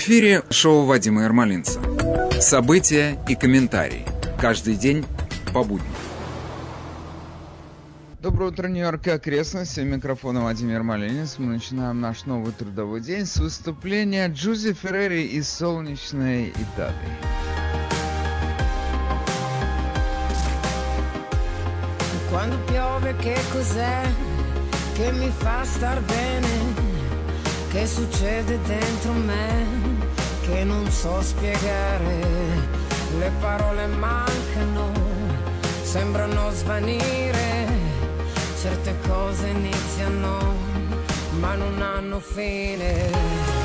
В эфире шоу Вадима Ермолинца. События и комментарии. Каждый день по будням. Доброе утро, Нью-Йорк и окрестности. У микрофона Владимир Малинец. Мы начинаем наш новый трудовой день с выступления Джузи Феррери из солнечной Италии. Quando piove che cos'è che mi fa star bene? Che succede dentro me che non so spiegare? Le parole mancano, sembrano svanire, certe cose iniziano ma non hanno fine.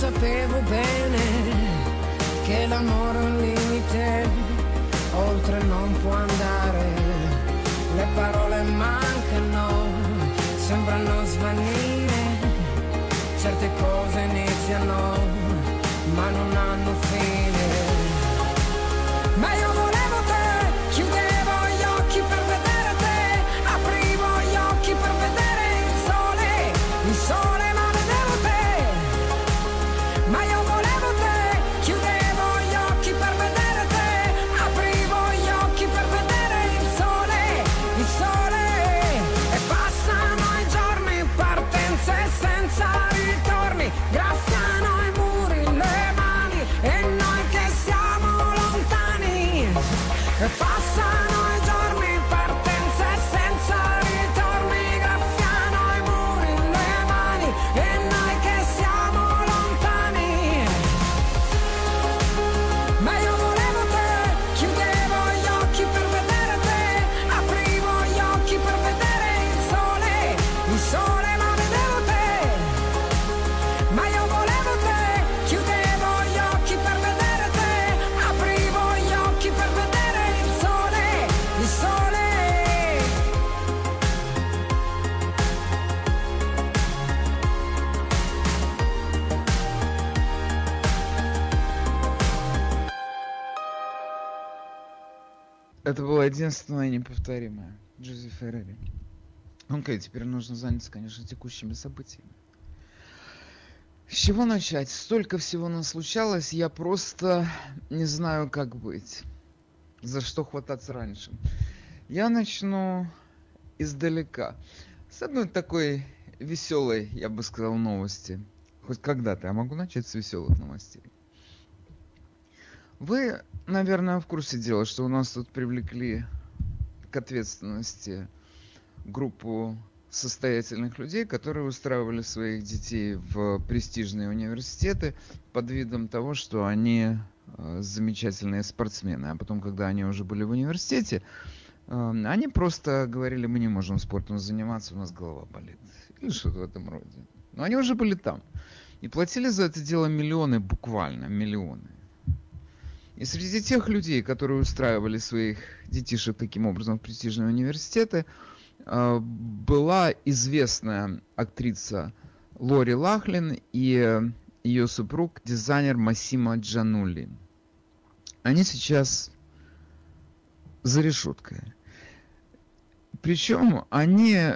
Sapevo bene che l'amore è un limite, oltre non può andare. Le parole mancano, sembrano svanire, certe cose iniziano, ma non hanno fine. Это было единственное неповторимое. Джузи Феррери. Окей, теперь нужно заняться, конечно, текущими событиями. С чего начать? Столько всего нас случалось, я просто не знаю, как быть. За что хвататься раньше. Я начну издалека. С одной такой веселой, я бы сказал, новости. Хоть когда-то я могу начать с веселых новостей. Вы, наверное, в курсе дела, что у нас тут привлекли к ответственности группу состоятельных людей, которые устраивали своих детей в престижные университеты под видом того, что они э, замечательные спортсмены. А потом, когда они уже были в университете, э, они просто говорили, мы не можем спортом заниматься, у нас голова болит. Или что-то в этом роде. Но они уже были там. И платили за это дело миллионы, буквально миллионы. И среди тех людей, которые устраивали своих детишек таким образом в престижные университеты, э, была известная актриса Лори Лахлин и ее супруг, дизайнер Массимо Джанули. Они сейчас за решеткой. Причем они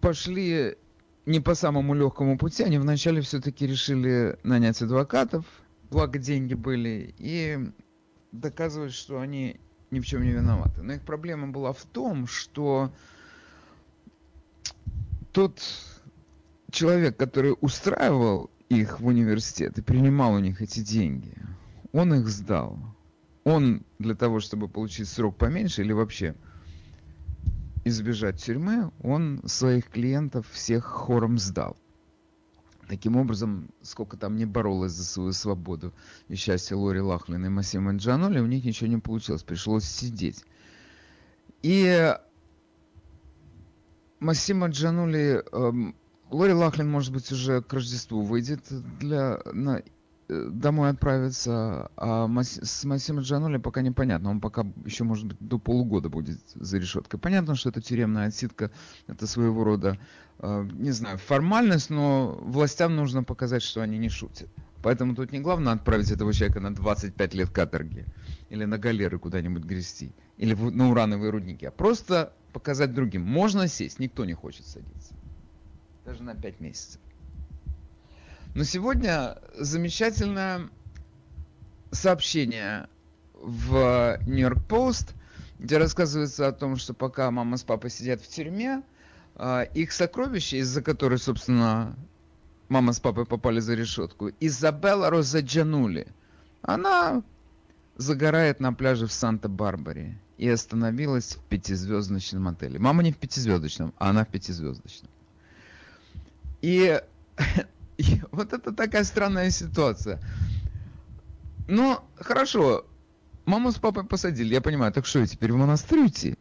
пошли не по самому легкому пути, они вначале все-таки решили нанять адвокатов, благо деньги были, и доказывать, что они ни в чем не виноваты. Но их проблема была в том, что тот человек, который устраивал их в университет и принимал у них эти деньги, он их сдал. Он для того, чтобы получить срок поменьше или вообще избежать тюрьмы, он своих клиентов всех хором сдал. Таким образом, сколько там не боролась за свою свободу и счастье Лори Лахлин и Массимо Джаноли, у них ничего не получилось, пришлось сидеть. И Массимо Джанули, эм, Лори Лахлин, может быть, уже к Рождеству выйдет для, на, э, домой отправиться, а Мас, с Массимо Джанули пока непонятно. Он пока еще, может быть, до полугода будет за решеткой. Понятно, что это тюремная отсидка, это своего рода, не знаю, формальность, но властям нужно показать, что они не шутят. Поэтому тут не главное отправить этого человека на 25 лет каторги или на галеры куда-нибудь грести, или на урановые рудники, а просто показать другим. Можно сесть, никто не хочет садиться. Даже на 5 месяцев. Но сегодня замечательное сообщение в Нью-Йорк Пост, где рассказывается о том, что пока мама с папой сидят в тюрьме, а, их сокровища, из-за которой, собственно, мама с папой попали за решетку, Изабелла Розаджанули, она загорает на пляже в Санта-Барбаре и остановилась в пятизвездочном отеле. Мама не в пятизвездочном, а она в пятизвездочном. И, и вот это такая странная ситуация. Ну, хорошо, маму с папой посадили, я понимаю, так что, теперь в монастырь идти?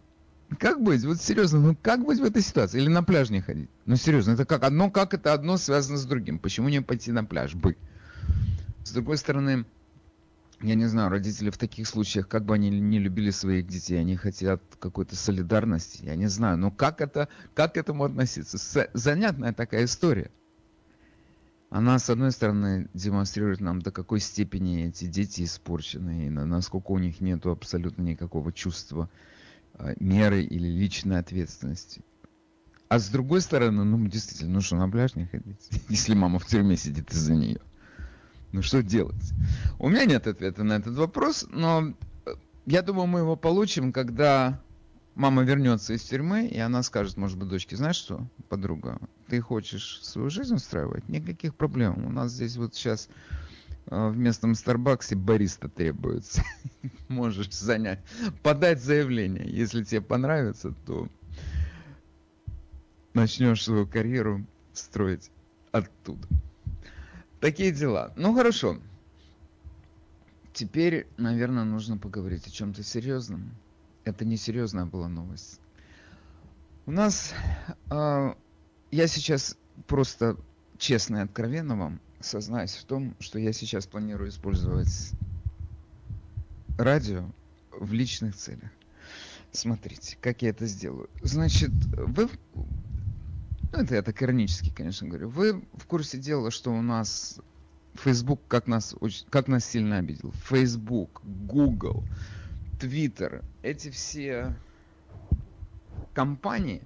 Как быть? Вот серьезно, ну как быть в этой ситуации? Или на пляж не ходить? Ну серьезно, это как одно, как это одно связано с другим? Почему не пойти на пляж? Бы. С другой стороны, я не знаю, родители в таких случаях, как бы они не любили своих детей, они хотят какой-то солидарности, я не знаю. Но как это, как к этому относиться? Занятная такая история. Она, с одной стороны, демонстрирует нам, до какой степени эти дети испорчены, и насколько у них нет абсолютно никакого чувства меры или личной ответственности. А с другой стороны, ну, действительно, ну что, на пляж не ходить, если мама в тюрьме сидит из-за нее? Ну что делать? У меня нет ответа на этот вопрос, но э, я думаю, мы его получим, когда мама вернется из тюрьмы, и она скажет, может быть, дочке, знаешь что, подруга, ты хочешь свою жизнь устраивать? Никаких проблем. У нас здесь вот сейчас в местном Старбаксе бариста требуется. Можешь занять, подать заявление. Если тебе понравится, то начнешь свою карьеру строить оттуда. Такие дела. Ну хорошо. Теперь, наверное, нужно поговорить о чем-то серьезном. Это не серьезная была новость. У нас, э, я сейчас просто честно и откровенно вам сознаюсь в том, что я сейчас планирую использовать радио в личных целях. Смотрите, как я это сделаю. Значит, вы ну, это я так иронически, конечно, говорю. Вы в курсе дела, что у нас Facebook как нас, как нас сильно обидел. Facebook, Google, Twitter, эти все компании,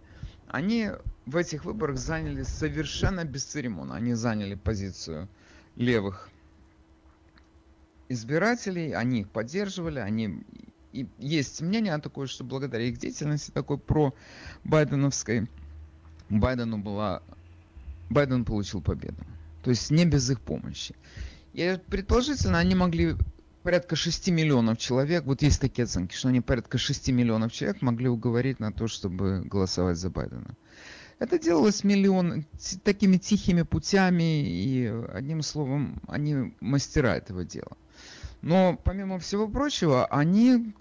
они в этих выборах заняли совершенно бесцеремонно. Они заняли позицию левых избирателей, они их поддерживали, они и есть мнение такое, что благодаря их деятельности такой про байденовской Байдену была... Байден получил победу. То есть не без их помощи. И предположительно, они могли порядка 6 миллионов человек, вот есть такие оценки, что они порядка 6 миллионов человек могли уговорить на то, чтобы голосовать за Байдена. Это делалось миллион такими тихими путями, и одним словом, они мастера этого дела. Но помимо всего прочего, они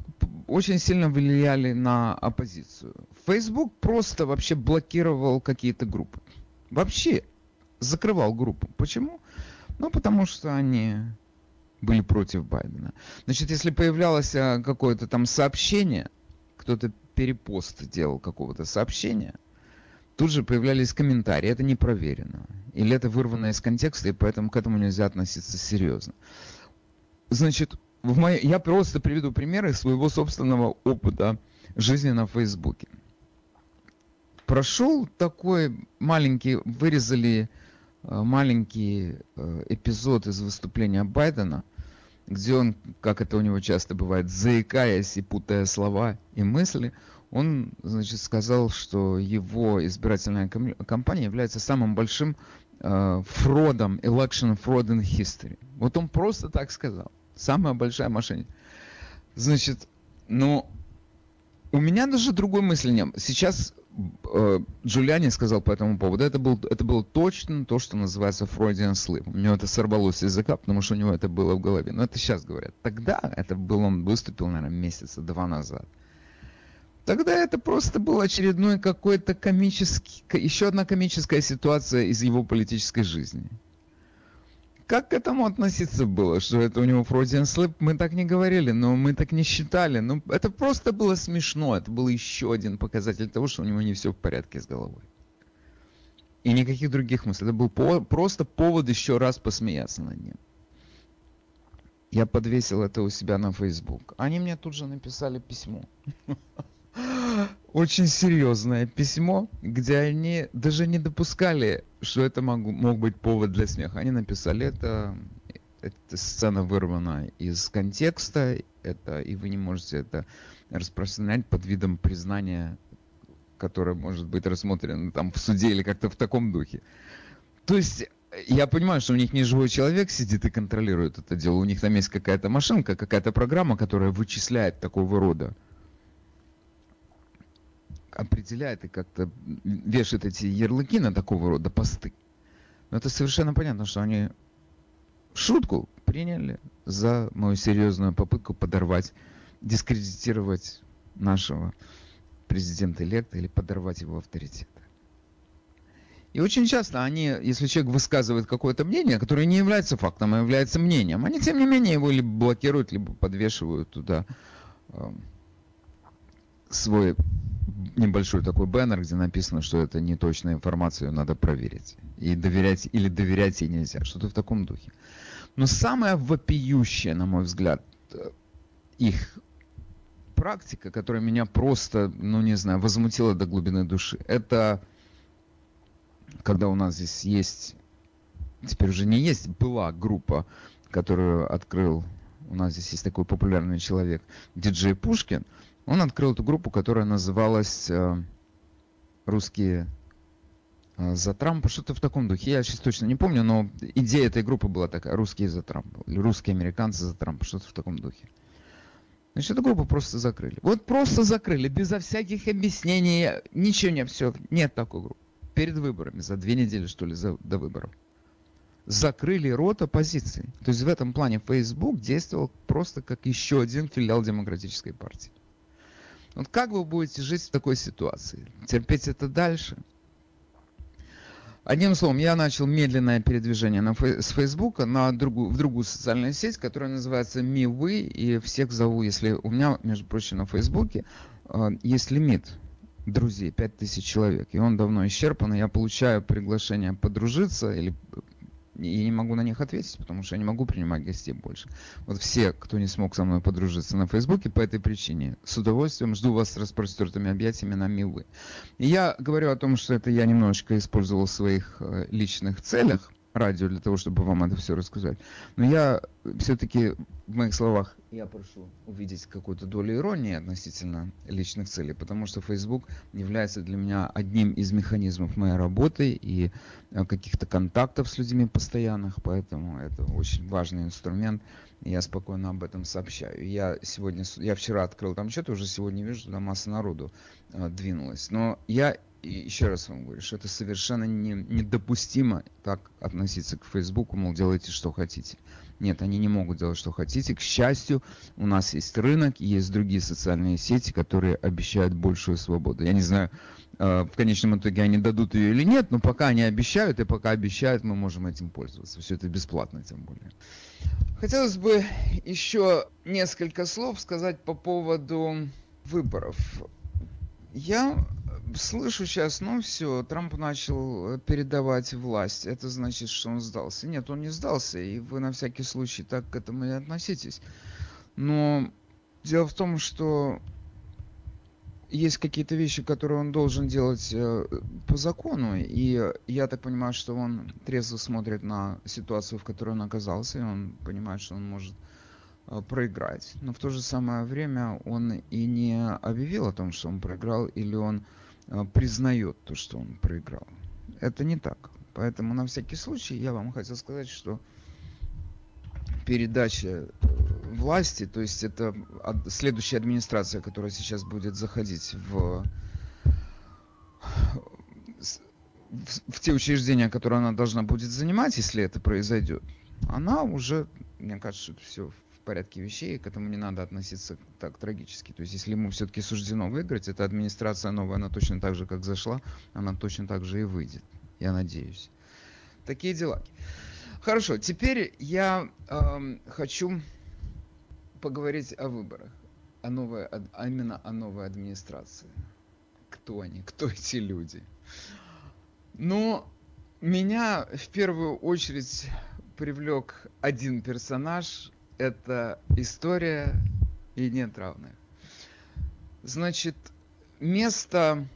очень сильно влияли на оппозицию. Facebook просто вообще блокировал какие-то группы. Вообще закрывал группу. Почему? Ну, потому что они были против Байдена. Значит, если появлялось а, какое-то там сообщение, кто-то перепост делал какого-то сообщения, тут же появлялись комментарии, это не проверено. Или это вырвано из контекста, и поэтому к этому нельзя относиться серьезно. Значит, в моей, я просто приведу примеры своего собственного опыта жизни на Фейсбуке. Прошел такой маленький, вырезали э, маленький э, эпизод из выступления Байдена, где он, как это у него часто бывает, заикаясь и путая слова и мысли, он, значит, сказал, что его избирательная кампания является самым большим э, фродом, election fraud in history. Вот он просто так сказал. Самая большая мошенница. Значит, ну, у меня даже другой мысли нет. Сейчас э, Джулиани сказал по этому поводу, это, был, это было точно то, что называется Freudian slip. У него это сорвалось с языка, потому что у него это было в голове. Но это сейчас говорят. Тогда, это был, он выступил, наверное, месяца два назад. Тогда это просто был очередной какой-то комический, еще одна комическая ситуация из его политической жизни. Как к этому относиться было, что это у него Freudian slip? Мы так не говорили, но мы так не считали. Ну, это просто было смешно. Это был еще один показатель того, что у него не все в порядке с головой. И никаких других мыслей. Это был по просто повод еще раз посмеяться над ним. Я подвесил это у себя на Facebook. Они мне тут же написали письмо. Очень серьезное письмо, где они даже не допускали, что это мог, мог быть повод для смеха. Они написали это, эта сцена вырвана из контекста, это, и вы не можете это распространять под видом признания, которое может быть рассмотрено там в суде или как-то в таком духе. То есть я понимаю, что у них не живой человек сидит и контролирует это дело. У них там есть какая-то машинка, какая-то программа, которая вычисляет такого рода. Определяет и как-то вешает эти ярлыки на такого рода посты. Но это совершенно понятно, что они шутку приняли за мою серьезную попытку подорвать, дискредитировать нашего президента-электа или подорвать его авторитет. И очень часто они, если человек высказывает какое-то мнение, которое не является фактом, а является мнением, они тем не менее его либо блокируют, либо подвешивают туда э, свой небольшой такой баннер, где написано, что это не точная информация, ее надо проверить. И доверять, или доверять ей нельзя. Что-то в таком духе. Но самое вопиющее, на мой взгляд, э, их практика, которая меня просто, ну не знаю, возмутила до глубины души, это когда у нас здесь есть, теперь уже не есть, была группа, которую открыл, у нас здесь есть такой популярный человек, диджей Пушкин, он открыл эту группу, которая называлась э, «Русские э, за Трампа», что-то в таком духе, я сейчас точно не помню, но идея этой группы была такая, «Русские за Трампа», или «Русские американцы за Трампа», что-то в таком духе. Значит, эту группу просто закрыли. Вот просто закрыли, безо всяких объяснений, ничего не все, нет такой группы перед выборами, за две недели, что ли, за, до выборов, закрыли рот оппозиции. То есть в этом плане Facebook действовал просто как еще один филиал демократической партии. Вот как вы будете жить в такой ситуации? Терпеть это дальше? Одним словом, я начал медленное передвижение на, с Facebook на другую, в другую социальную сеть, которая называется MiWi, и всех зову, если у меня, между прочим, на Facebook э, есть лимит друзей, 5000 человек, и он давно исчерпан, и я получаю приглашение подружиться или и не могу на них ответить, потому что я не могу принимать гостей больше. Вот все, кто не смог со мной подружиться на Фейсбуке по этой причине, с удовольствием жду вас с распростертыми объятиями на Милы. Я говорю о том, что это я немножечко использовал в своих э, личных целях, радио для того, чтобы вам это все рассказать. Но я все-таки в моих словах я прошу увидеть какую-то долю иронии относительно личных целей, потому что Facebook является для меня одним из механизмов моей работы и э, каких-то контактов с людьми постоянных, поэтому это очень важный инструмент, и я спокойно об этом сообщаю. Я сегодня, я вчера открыл там счет, уже сегодня вижу, туда масса народу э, двинулась, но я и еще раз вам говорю, что это совершенно не, недопустимо так относиться к Фейсбуку, мол, делайте, что хотите. Нет, они не могут делать, что хотите. К счастью, у нас есть рынок, есть другие социальные сети, которые обещают большую свободу. Я не знаю, э, в конечном итоге они дадут ее или нет, но пока они обещают, и пока обещают, мы можем этим пользоваться. Все это бесплатно, тем более. Хотелось бы еще несколько слов сказать по поводу выборов. Я слышу сейчас, ну все, Трамп начал э, передавать власть. Это значит, что он сдался. Нет, он не сдался, и вы на всякий случай так к этому и относитесь. Но дело в том, что есть какие-то вещи, которые он должен делать э, по закону, и я так понимаю, что он трезво смотрит на ситуацию, в которой он оказался, и он понимает, что он может Э, проиграть. Но в то же самое время он и не объявил о том, что он проиграл, или он признает то, что он проиграл. Это не так. Поэтому на всякий случай я вам хотел сказать, что передача э, власти, то есть это следующая администрация, которая сейчас будет заходить в, в, в те учреждения, которые она должна будет занимать, если это произойдет, она уже, мне кажется, все порядке вещей, к этому не надо относиться так трагически. То есть, если ему все-таки суждено выиграть, эта администрация новая, она точно так же, как зашла, она точно так же и выйдет. Я надеюсь. Такие дела. Хорошо, теперь я э, хочу поговорить о выборах, о новой, а именно о новой администрации. Кто они, кто эти люди? Ну, меня в первую очередь привлек один персонаж. Это история и нет равных. Значит, место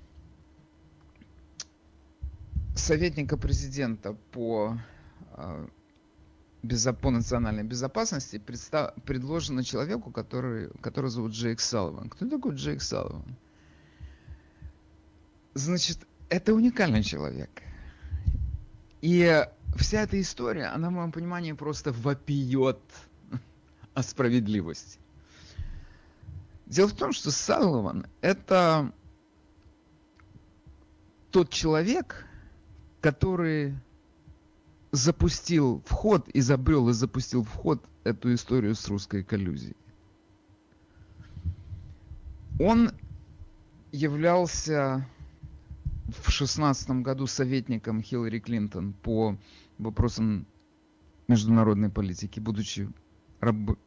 советника президента по, а, по национальной безопасности представ, предложено человеку, который, который зовут Джейк Салливан. Кто такой Джейк Салливан? Значит, это уникальный человек. И вся эта история, она, в моем понимании, просто вопиет о справедливости. Дело в том, что Салливан – это тот человек, который запустил вход, изобрел и запустил вход эту историю с русской коллюзией. Он являлся в шестнадцатом году советником Хиллари Клинтон по вопросам международной политики, будучи раб-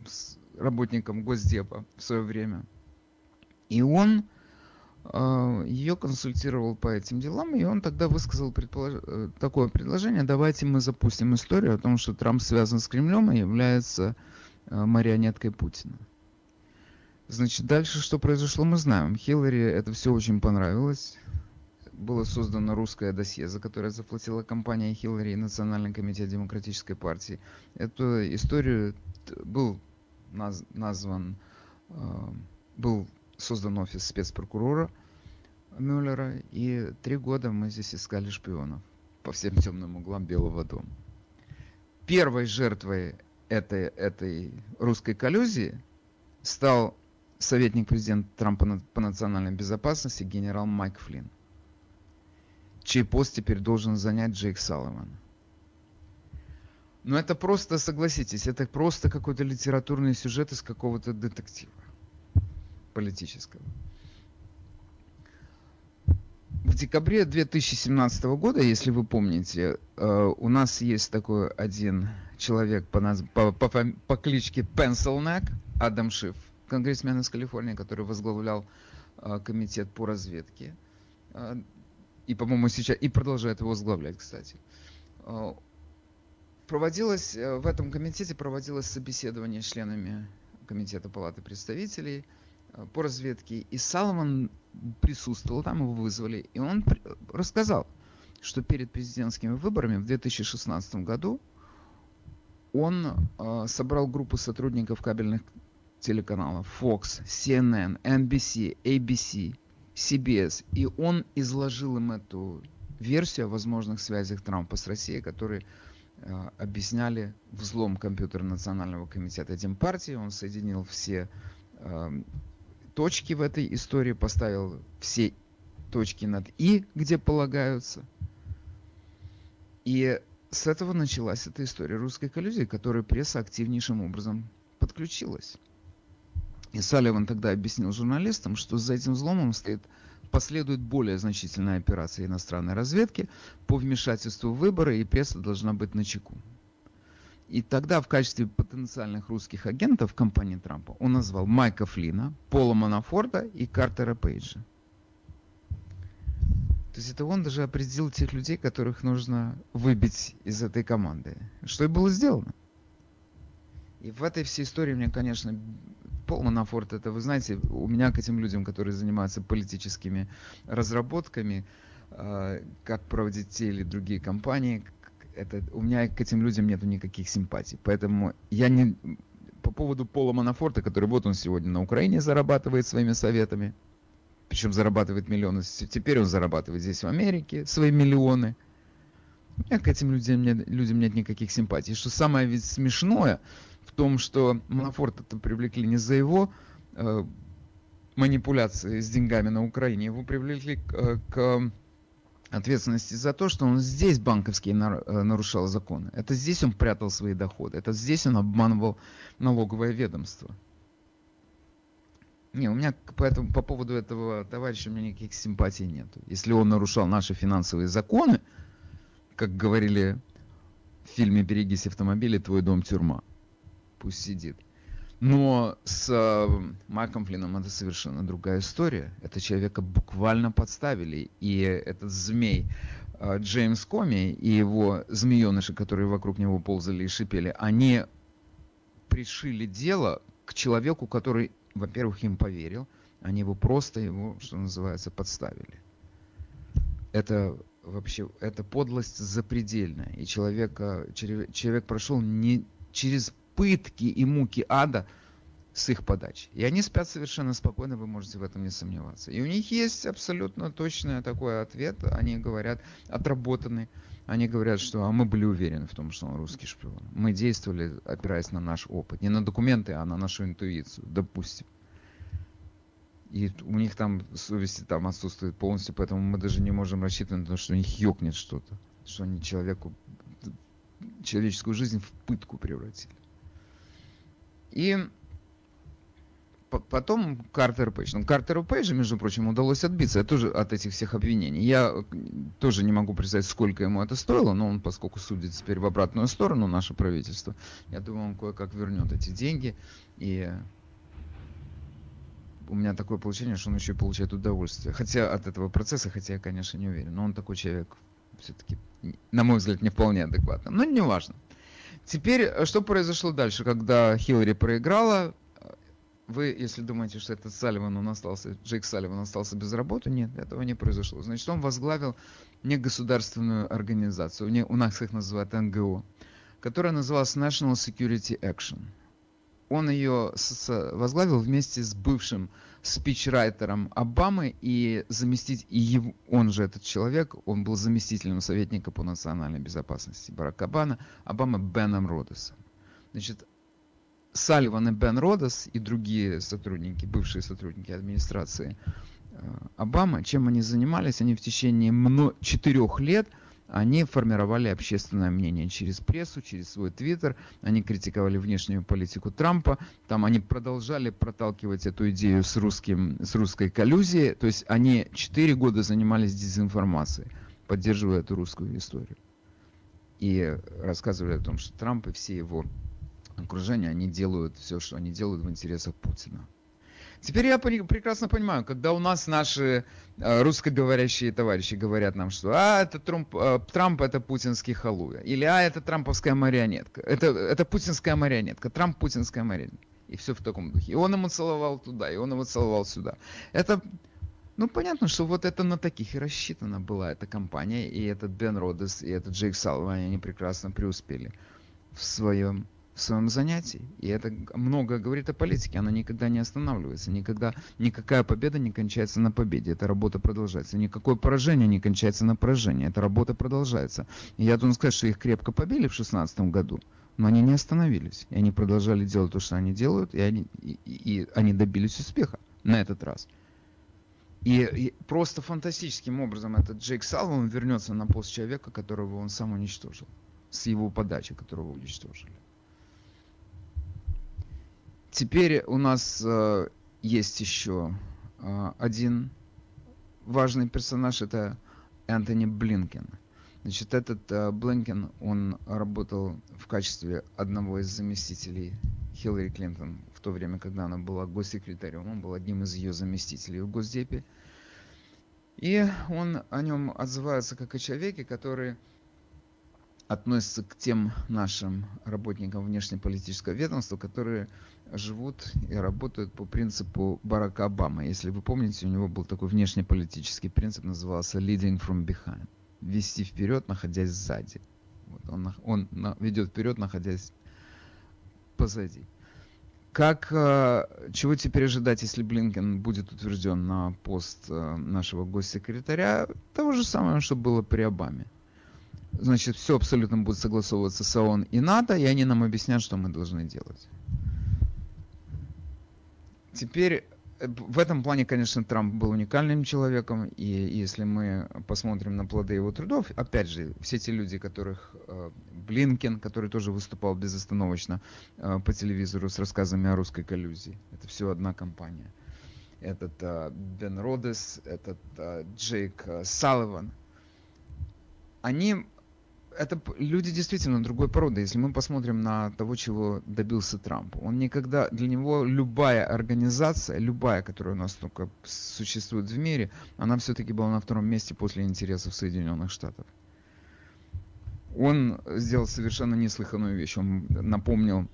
работником Госдепа в свое время. И он э, ее консультировал по этим делам, и он тогда высказал предполож... Э, такое предложение, давайте мы запустим историю о том, что Трамп связан с Кремлем и является э, марионеткой Путина. Значит, дальше что произошло, мы знаем. Хиллари это все очень понравилось было создано русское досье, за которое заплатила компания Хиллари и Национальный комитет Демократической партии. Эту историю был наз, назван, э, был создан офис спецпрокурора Мюллера, и три года мы здесь искали шпионов по всем темным углам Белого дома. Первой жертвой этой, этой русской коллюзии стал советник президента Трампа по национальной безопасности генерал Майк Флинн чей пост теперь должен занять Джейк Салливан. Но это просто, согласитесь, это просто какой-то литературный сюжет из какого-то детектива политического. В декабре 2017 года, если вы помните, э, у нас есть такой один человек по, наз... по, по, по кличке Пенсилнек, Адам Шиф, конгрессмен из Калифорнии, который возглавлял э, комитет по разведке э, и, по-моему, сейчас и продолжает его возглавлять, кстати. А, проводилось э, в этом комитете проводилось собеседование с членами комитета Палаты представителей э, по разведке, и Салман присутствовал там, его вызвали, и он рассказал, что перед президентскими выборами в 2016 году он э, собрал группу сотрудников кабельных телеканалов Fox, CNN, NBC, ABC, CBS, и он изложил им эту версию о возможных связях Трампа с Россией, которые э, объясняли взлом компьютера Национального комитета Демпартии. Он соединил все э, точки в этой истории, поставил все точки над «и», где полагаются. И с этого началась эта история русской коллюзии, к которой пресса активнейшим образом подключилась. И Салливан тогда объяснил журналистам, что за этим взломом стоит, последует более значительная операция иностранной разведки по вмешательству в выборы, и пресса должна быть на чеку. И тогда в качестве потенциальных русских агентов компании Трампа он назвал Майка Флина, Пола Манафорта и Картера Пейджа. То есть это он даже определил тех людей, которых нужно выбить из этой команды. Что и было сделано. И в этой всей истории мне, конечно, Пол Манафорт, это, вы знаете, у меня к этим людям, которые занимаются политическими разработками, э, как проводить те или другие компании, это, у меня к этим людям нет никаких симпатий. Поэтому я не... По поводу Пола Манафорта, который вот он сегодня на Украине зарабатывает своими советами, причем зарабатывает миллионы, теперь он зарабатывает здесь в Америке свои миллионы. У меня к этим людям нет, людям нет никаких симпатий. Что самое ведь смешное, в том, что Манафорта-то привлекли не за его э, манипуляции с деньгами на Украине, его привлекли к, э, к ответственности за то, что он здесь банковские э, нарушал законы. Это здесь он прятал свои доходы. Это здесь он обманывал налоговое ведомство. Не, у меня по, этому, по поводу этого товарища у меня никаких симпатий нет. Если он нарушал наши финансовые законы, как говорили в фильме «Берегись автомобиля, твой дом тюрьма», пусть сидит. Но с э, Майком Флином это совершенно другая история. Это человека буквально подставили. И этот змей э, Джеймс Коми и его змееныши, которые вокруг него ползали и шипели, они пришили дело к человеку, который, во-первых, им поверил, они его просто его, что называется, подставили. Это вообще, это подлость запредельная. И человека, человек прошел не через пытки и муки ада с их подачи. И они спят совершенно спокойно, вы можете в этом не сомневаться. И у них есть абсолютно точный такой ответ. Они говорят, отработанный. Они говорят, что а мы были уверены в том, что он русский шпион. Мы действовали, опираясь на наш опыт. Не на документы, а на нашу интуицию, допустим. И у них там совести там отсутствует полностью, поэтому мы даже не можем рассчитывать на то, что у них ёкнет что-то. Что они человеку, человеческую жизнь в пытку превратили. И потом Картер Пейдж. Ну, Картеру Пейджу, между прочим, удалось отбиться тоже от этих всех обвинений. Я э, тоже не могу представить, сколько ему это стоило, но он, поскольку судит теперь в обратную сторону, наше правительство, я думаю, он кое-как вернет эти деньги. И у меня такое получение, что он еще и получает удовольствие. Хотя от этого процесса, хотя я, конечно, не уверен. Но он такой человек, все-таки, на мой взгляд, не вполне адекватный. Но не важно. Теперь, э, что произошло дальше, когда Хиллари проиграла? Вы, если думаете, что этот Салливан, он остался, Джейк Салливан остался без работы, нет, этого не произошло. Значит, он возглавил негосударственную организацию, не, у нас их называют НГО, которая называлась National Security Action. Он ее возглавил вместе с бывшим спичрайтером Обамы и заместить и его, он же этот человек, он был заместителем советника по национальной безопасности Барака Обама, Обама Беном Родесом. Значит, Салливан и Бен Родос и другие сотрудники, бывшие сотрудники администрации э, Обамы, чем они занимались? Они в течение четырех лет они формировали общественное мнение через прессу, через свой твиттер, они критиковали внешнюю политику Трампа, там они продолжали проталкивать эту идею с, русским, с русской коллюзией, то есть они четыре года занимались дезинформацией, поддерживая эту русскую историю. И рассказывали о том, что Трамп и все его окружение, они делают все, что они делают в интересах Путина. Теперь я прекрасно понимаю, когда у нас наши э, русскоговорящие товарищи говорят нам, что а, это Трамп, э, Трамп это путинский халуя, или а, это трамповская марионетка, это, это путинская марионетка, Трамп путинская марионетка. И все в таком духе. И он ему целовал туда, и он его целовал сюда. Это, ну, понятно, что вот это на таких и рассчитана была эта компания, и этот Бен Родес, и этот Джейк Салван, они прекрасно преуспели в своем в своем занятии. И это много говорит о политике. Она никогда не останавливается. Никогда, никакая победа не кончается на победе. Эта работа продолжается. Никакое поражение не кончается на поражении. Эта работа продолжается. И я должен сказать, что их крепко побили в 2016 году. Но они не остановились. И они продолжали делать то, что они делают. И они, и, и они добились успеха на этот раз. И, и просто фантастическим образом этот Джейк Салван вернется на пост человека, которого он сам уничтожил. С его подачи, которого уничтожили. Теперь у нас э, есть еще э, один важный персонаж, это Энтони Блинкен. Значит, этот э, Блинкен, он работал в качестве одного из заместителей Хиллари Клинтон в то время, когда она была госсекретарем. Он был одним из ее заместителей в Госдепе. И он о нем отзывается как о человеке, который относится к тем нашим работникам внешнеполитического ведомства, которые живут и работают по принципу Барака Обамы. Если вы помните, у него был такой внешнеполитический принцип, назывался leading from behind. Вести вперед, находясь сзади. Вот он, он ведет вперед, находясь позади. Как, э, чего теперь ожидать, если Блинкен будет утвержден на пост э, нашего госсекретаря? Того же самого, что было при Обаме. Значит, все абсолютно будет согласовываться с ООН и НАТО, и они нам объяснят, что мы должны делать. Теперь в этом плане, конечно, Трамп был уникальным человеком, и если мы посмотрим на плоды его трудов, опять же, все те люди, которых э, Блинкен, который тоже выступал безостановочно э, по телевизору с рассказами о русской коллюзии, это все одна компания. Этот э, Бен Родес, этот Джейк Салливан, они это люди действительно другой породы. Если мы посмотрим на того, чего добился Трамп, он никогда, для него любая организация, любая, которая у нас только существует в мире, она все-таки была на втором месте после интересов Соединенных Штатов. Он сделал совершенно неслыханную вещь. Он напомнил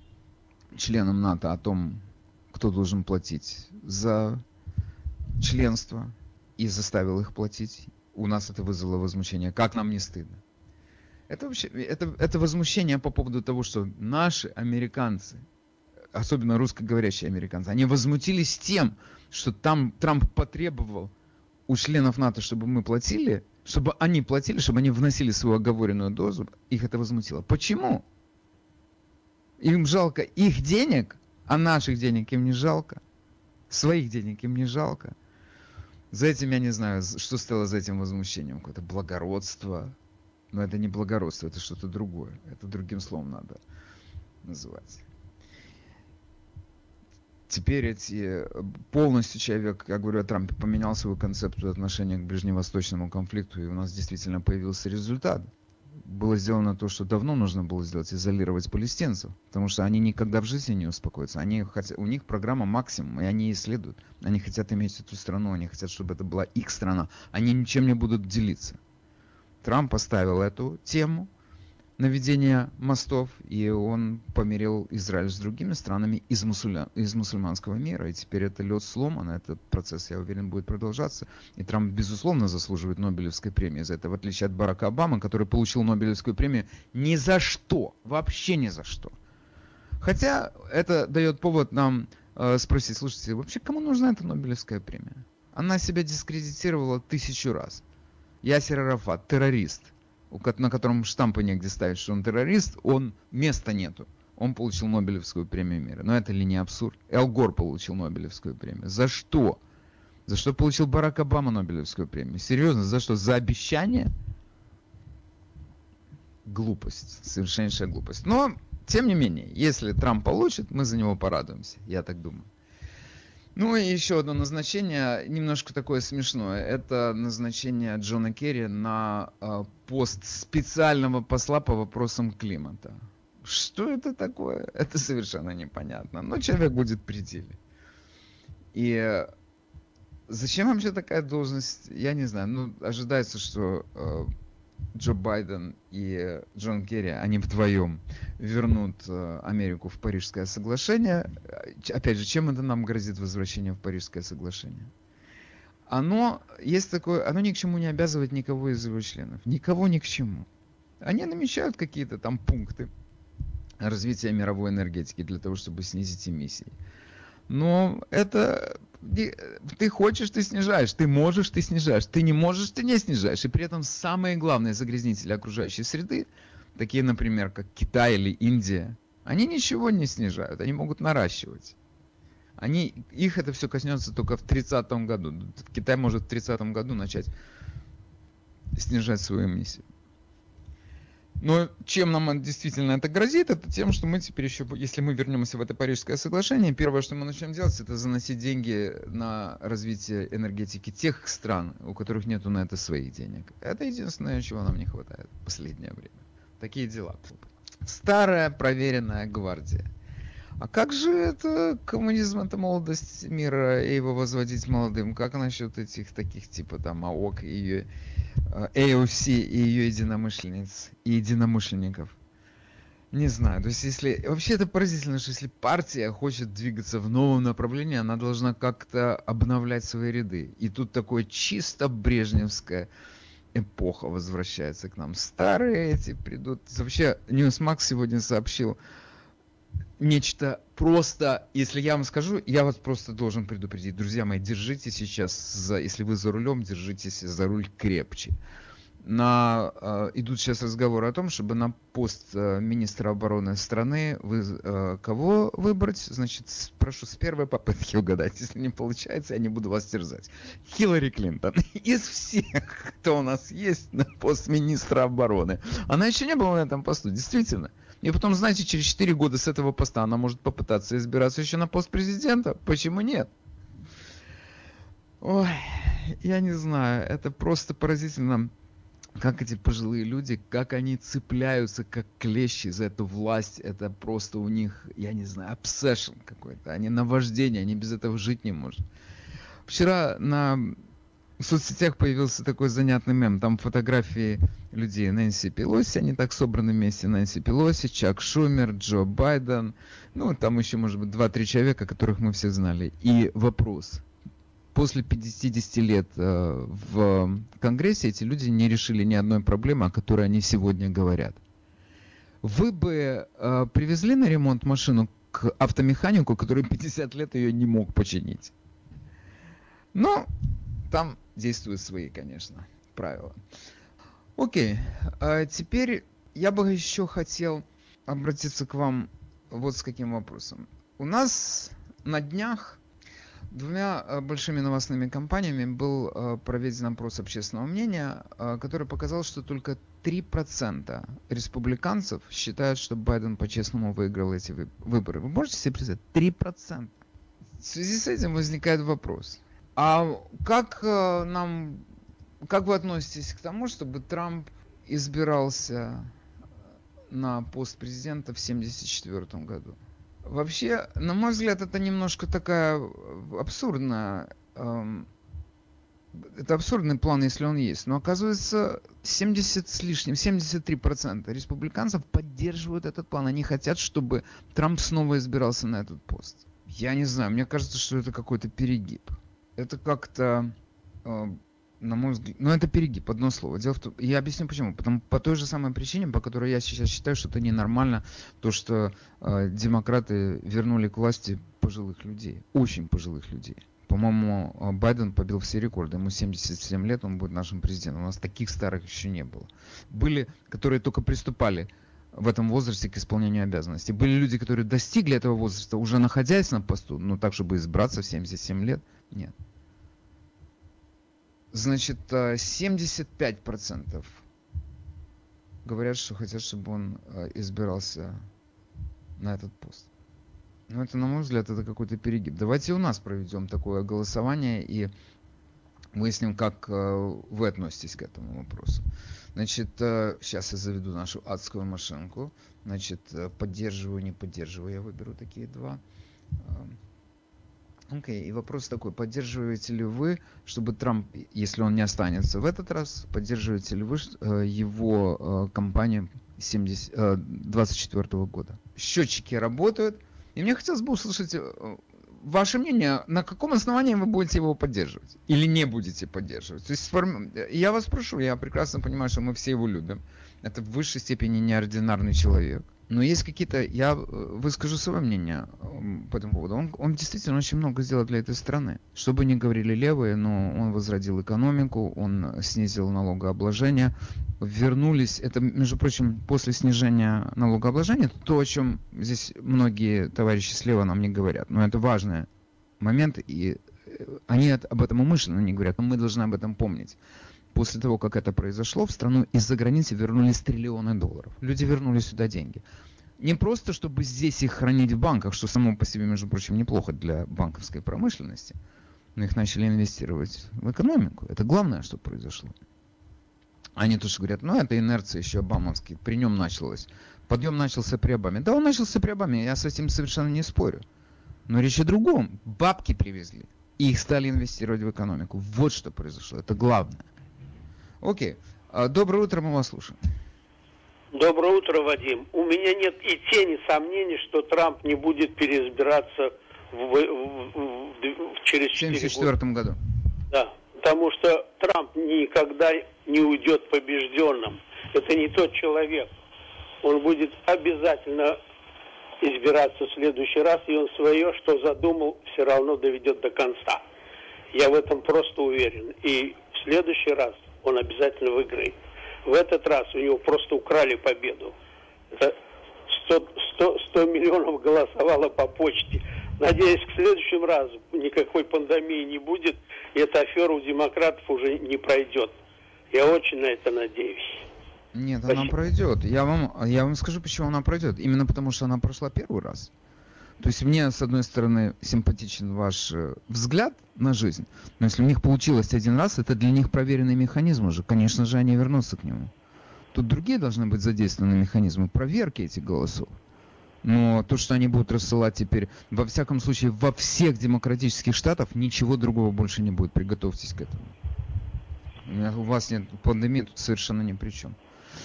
членам НАТО о том, кто должен платить за членство, и заставил их платить. У нас это вызвало возмущение. Как нам не стыдно? Это вообще, это, это возмущение по поводу того, что наши американцы, особенно русскоговорящие американцы, они возмутились тем, что там Трамп потребовал у членов НАТО, чтобы мы платили, чтобы они платили, чтобы они вносили свою оговоренную дозу, их это возмутило. Почему? Им жалко их денег, а наших денег им не жалко. Своих денег им не жалко. За этим я не знаю, что стало за этим возмущением. Какое-то благородство, но это не благородство, это что-то другое. Это другим словом надо называть. Теперь эти полностью человек, я говорю о Трампе, поменял свою концепцию отношения к ближневосточному конфликту, и у нас действительно появился результат. Было сделано то, что давно нужно было сделать, изолировать палестинцев, потому что они никогда в жизни не успокоятся. Они хотят, у них программа максимум, и они исследуют. Они хотят иметь эту страну, они хотят, чтобы это была их страна. Они ничем не будут делиться. Трамп поставил эту тему наведения мостов, и он помирил Израиль с другими странами из, мусульман, из мусульманского мира. И теперь это лед сломан, этот процесс, я уверен, будет продолжаться. И Трамп, безусловно, заслуживает Нобелевской премии за это, в отличие от Барака Обамы, который получил Нобелевскую премию ни за что, вообще ни за что. Хотя это дает повод нам э, спросить, слушайте, вообще кому нужна эта Нобелевская премия? Она себя дискредитировала тысячу раз. Ясер Арафат, террорист, на котором штампы негде ставить, что он террорист, он места нету. Он получил Нобелевскую премию мира. Но это ли не абсурд? Эл Гор получил Нобелевскую премию. За что? За что получил Барак Обама Нобелевскую премию? Серьезно, за что? За обещание? Глупость. Совершеннейшая глупость. Но, тем не менее, если Трамп получит, мы за него порадуемся. Я так думаю. Ну и еще одно назначение, немножко такое смешное. Это назначение Джона Керри на э, пост специального посла по вопросам климата. Что это такое? Это совершенно непонятно. Но человек будет при. И зачем вообще такая должность, я не знаю. Ну, ожидается, что э, Джо Байден и Джон Керри, они вдвоем вернут э, Америку в Парижское соглашение. Опять же, чем это нам грозит возвращение в Парижское соглашение? Оно есть такое, оно ни к чему не обязывает никого из его членов. Никого ни к чему. Они намечают какие-то там пункты развития мировой энергетики для того, чтобы снизить эмиссии. Но это ты хочешь, ты снижаешь, ты можешь, ты снижаешь, ты не можешь, ты не снижаешь. И при этом самые главные загрязнители окружающей среды, такие, например, как Китай или Индия, они ничего не снижают, они могут наращивать. Они, их это все коснется только в 30-м году. Китай может в 30-м году начать снижать свою эмиссию. Но чем нам действительно это грозит, это тем, что мы теперь еще, если мы вернемся в это Парижское соглашение, первое, что мы начнем делать, это заносить деньги на развитие энергетики тех стран, у которых нету на это своих денег. Это единственное, чего нам не хватает в последнее время. Такие дела. Старая проверенная гвардия. А как же это коммунизм, это молодость мира, и его возводить молодым? Как насчет этих таких типа там АОК и ее AOC и ее единомышленниц и единомышленников. Не знаю, то есть если... Вообще это поразительно, что если партия хочет двигаться в новом направлении, она должна как-то обновлять свои ряды. И тут такое чисто брежневская эпоха возвращается к нам. Старые эти придут... Вообще, Newsmax сегодня сообщил нечто просто, если я вам скажу, я вас просто должен предупредить. Друзья мои, держите сейчас, за, если вы за рулем, держитесь за руль крепче. на, э, идут сейчас разговоры о том, чтобы на пост э, министра обороны страны вы, э, кого выбрать. Значит, прошу с первой попытки угадать. Если не получается, я не буду вас терзать. Хиллари Клинтон. Из всех, кто у нас есть на пост министра обороны. Она еще не была на этом посту, действительно. И потом, знаете, через 4 года с этого поста она может попытаться избираться еще на пост президента. Почему нет? Ой, я не знаю, это просто поразительно как эти пожилые люди, как они цепляются, как клещи за эту власть, это просто у них, я не знаю, обсессион какой-то, они наваждение, они без этого жить не могут. Вчера на в соцсетях появился такой занятный мем, там фотографии людей Нэнси Пелоси, они так собраны вместе, Нэнси Пелоси, Чак Шумер, Джо Байден, ну, там еще, может быть, два-три человека, которых мы все знали. И вопрос, после 50 лет э, в Конгрессе эти люди не решили ни одной проблемы, о которой они сегодня говорят. Вы бы э, привезли на ремонт машину к автомеханику, который 50 лет ее не мог починить? Ну, там действуют свои, конечно, правила. Окей, а теперь я бы еще хотел обратиться к вам вот с каким вопросом. У нас на днях Двумя э, большими новостными компаниями был э, проведен опрос общественного мнения, э, который показал, что только 3% республиканцев считают, что Байден по-честному выиграл эти выборы. Вы можете себе представить? 3%. В связи с этим возникает вопрос. А как нам, как вы относитесь к тому, чтобы Трамп избирался на пост президента в 1974 году? Вообще, на мой взгляд, это немножко такая абсурдная... Эм, это абсурдный план, если он есть. Но оказывается, 70 с лишним, 73% республиканцев поддерживают этот план. Они хотят, чтобы Трамп снова избирался на этот пост. Я не знаю, мне кажется, что это какой-то перегиб. Это как-то э, на мой взгляд, ну это перегиб, одно слово. Дело в том, я объясню почему. Потому, по той же самой причине, по которой я сейчас считаю, что это ненормально, то, что э, демократы вернули к власти пожилых людей, очень пожилых людей. По-моему, э, Байден побил все рекорды. Ему 77 лет, он будет нашим президентом. У нас таких старых еще не было. Были, которые только приступали в этом возрасте к исполнению обязанностей. Были люди, которые достигли этого возраста, уже находясь на посту, но так, чтобы избраться в 77 лет, нет. Значит, 75% э, говорят, что хотят, чтобы он э, избирался на этот пост. Ну, это, на мой взгляд, это какой-то перегиб. Давайте у нас проведем такое голосование и выясним, как э, вы относитесь к этому вопросу. Значит, сейчас я заведу нашу адскую машинку. Значит, поддерживаю, не поддерживаю, я выберу такие два. Окей, okay. и вопрос такой, поддерживаете ли вы, чтобы Трамп, если он не останется в этот раз, поддерживаете ли вы э, его э, кампанию 70, э, 24 года? Счетчики работают, и мне хотелось бы услышать ваше мнение, на каком основании вы будете его поддерживать или не будете поддерживать. То есть я вас прошу, я прекрасно понимаю, что мы все его любим. Это в высшей степени неординарный человек. Но есть какие-то, я э, выскажу свое мнение по этому поводу. Он, он действительно очень много сделал для этой страны. Что бы ни говорили левые, но он возродил экономику, он снизил налогообложение. Вернулись, это, между прочим, после снижения налогообложения, то, о чем здесь многие товарищи слева нам не говорят. Но это важный момент, и э, они об этом умышленно не говорят, но мы должны об этом помнить после того, как это произошло, в страну из-за границы вернулись триллионы долларов. Люди вернули сюда деньги. Не просто, чтобы здесь их хранить в банках, что само по себе, между прочим, неплохо для банковской промышленности, но их начали инвестировать в экономику. Это главное, что произошло. Они тоже говорят, ну это инерция еще обамовский, при нем началось. Подъем начался при Обаме. Да, он начался при Обаме, я с этим совершенно не спорю. Но речь о другом. Бабки привезли. И их стали инвестировать в экономику. Вот что произошло. Это главное. Окей. А, доброе утро, мы вас слушаем. Доброе утро, Вадим. У меня нет и тени сомнений, что Трамп не будет переизбираться в, в, в, в, через 4 года. году. Да, потому что Трамп никогда не уйдет побежденным. Это не тот человек. Он будет обязательно избираться в следующий раз, и он свое, что задумал, все равно доведет до конца. Я в этом просто уверен. И в следующий раз он обязательно выиграет. В этот раз у него просто украли победу. Это 100, 100, 100 миллионов голосовало по почте. Надеюсь, к следующему разу никакой пандемии не будет, и эта афера у демократов уже не пройдет. Я очень на это надеюсь. Нет, Спасибо. она пройдет. Я вам, я вам скажу, почему она пройдет. Именно потому, что она прошла первый раз. То есть мне, с одной стороны, симпатичен ваш э, взгляд на жизнь, но если у них получилось один раз, это для них проверенный механизм уже. Конечно же, они вернутся к нему. Тут другие должны быть задействованы механизмы проверки этих голосов. Но то, что они будут рассылать теперь, во всяком случае, во всех демократических штатах, ничего другого больше не будет. Приготовьтесь к этому. У вас нет пандемии, тут совершенно ни при чем.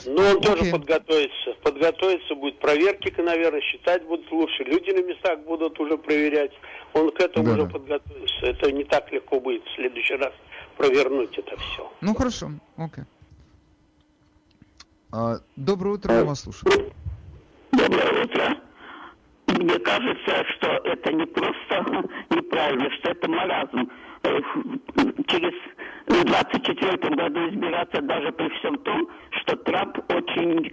Ну, он okay. тоже подготовится. Подготовиться будет проверки, наверное, считать будут лучше. Люди на местах будут уже проверять. Он к этому да, уже подготовится. Это не так легко будет в следующий раз провернуть это все. Ну, хорошо. Окей. Okay. А, доброе утро, я вас слушаю. Доброе утро. Мне кажется, что это не просто неправильно, что это маразм. Э, через в 24 году избираться даже при всем том, что Трамп очень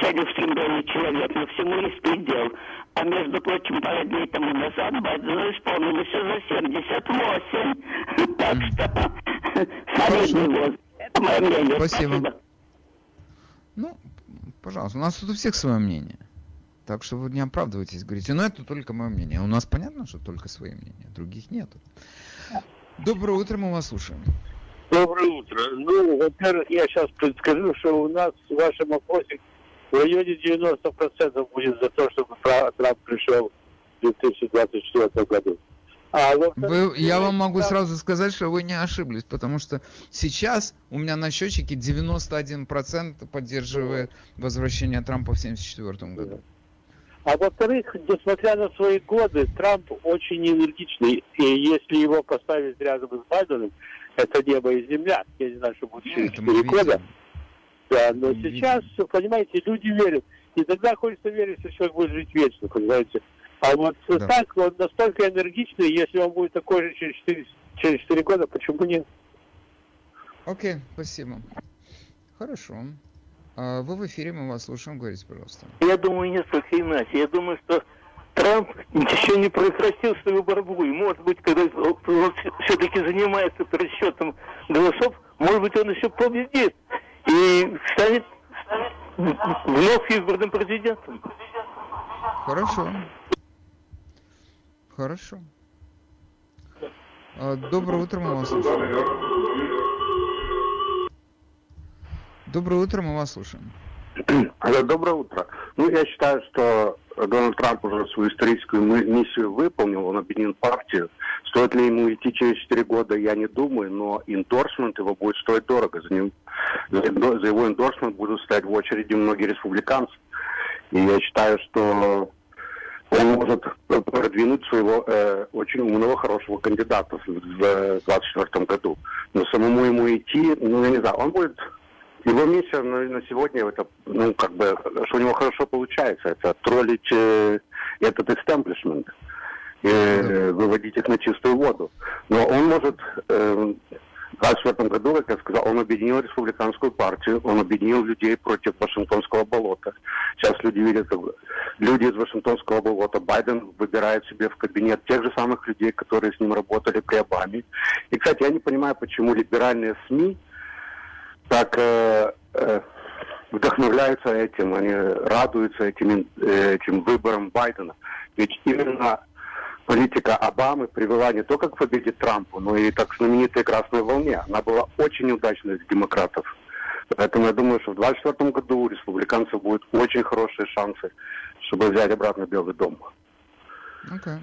целеустремленный человек, но всему есть предел. А между прочим, пару дней тому назад Байдену исполнилось уже 78. Так что солидный возраст. Это мое мнение. Спасибо. Ну, пожалуйста, у нас тут у всех свое мнение. Так что вы не оправдывайтесь, говорите, ну это только мое мнение. У нас понятно, что только свои мнения, других нет. Доброе утро, мы вас слушаем. Доброе утро. Ну, во-первых, я сейчас предскажу, что у нас в вашем опросе в районе 90% будет за то, чтобы Трамп пришел в 2024 году. А, вы, я вам могу сразу сказать, что вы не ошиблись, потому что сейчас у меня на счетчике 91% поддерживает возвращение Трампа в 1974 году. А во-вторых, несмотря на свои годы, Трамп очень энергичный. И если его поставить рядом с Байденом, это небо и земля. Я не знаю, что будет через 4 года. Да, но мы сейчас, видим. понимаете, люди верят. И тогда хочется верить, что человек будет жить вечно, понимаете. А вот да. так, он настолько энергичный, если он будет такой же через 4, через 4 года, почему нет? Окей, okay, спасибо. Хорошо. А вы в эфире, мы вас слушаем, говорите, пожалуйста. Я думаю, несколько иначе. Я думаю, что Трамп еще не прекратил свою борьбу. И, может быть, когда он все-таки занимается пересчетом голосов, может быть, он еще победит и станет вновь избранным президентом. Хорошо. Хорошо. А, доброе утро, мы вас слушаем. Доброе утро, мы вас слушаем. Доброе утро. Ну, я считаю, что Дональд Трамп уже свою историческую миссию выполнил, он объединил партию. Стоит ли ему идти через 4 года, я не думаю, но индорсмент его будет стоить дорого. За, ним, за, его индорсмент будут стоять в очереди многие республиканцы. И я считаю, что он может продвинуть своего э, очень умного, хорошего кандидата в 2024 году. Но самому ему идти, ну, я не знаю, он будет его миссия на, на сегодня, это, ну, как бы, что у него хорошо получается, это троллить э, этот истеблишмент, э, выводить их на чистую воду. Но он может э, в 2024 году, как я сказал, он объединил республиканскую партию, он объединил людей против Вашингтонского болота. Сейчас люди видят, как люди из Вашингтонского болота, Байден выбирает себе в кабинет тех же самых людей, которые с ним работали при Обаме. И, кстати, я не понимаю, почему либеральные СМИ так э, э, вдохновляются этим, они радуются этим, э, этим выборам Байдена. Ведь именно политика Обамы привела не только к победе Трампа, но и так знаменитой красной волне. Она была очень удачной для демократов. Поэтому я думаю, что в 2024 году у республиканцев будут очень хорошие шансы, чтобы взять обратно Белый дом. Okay.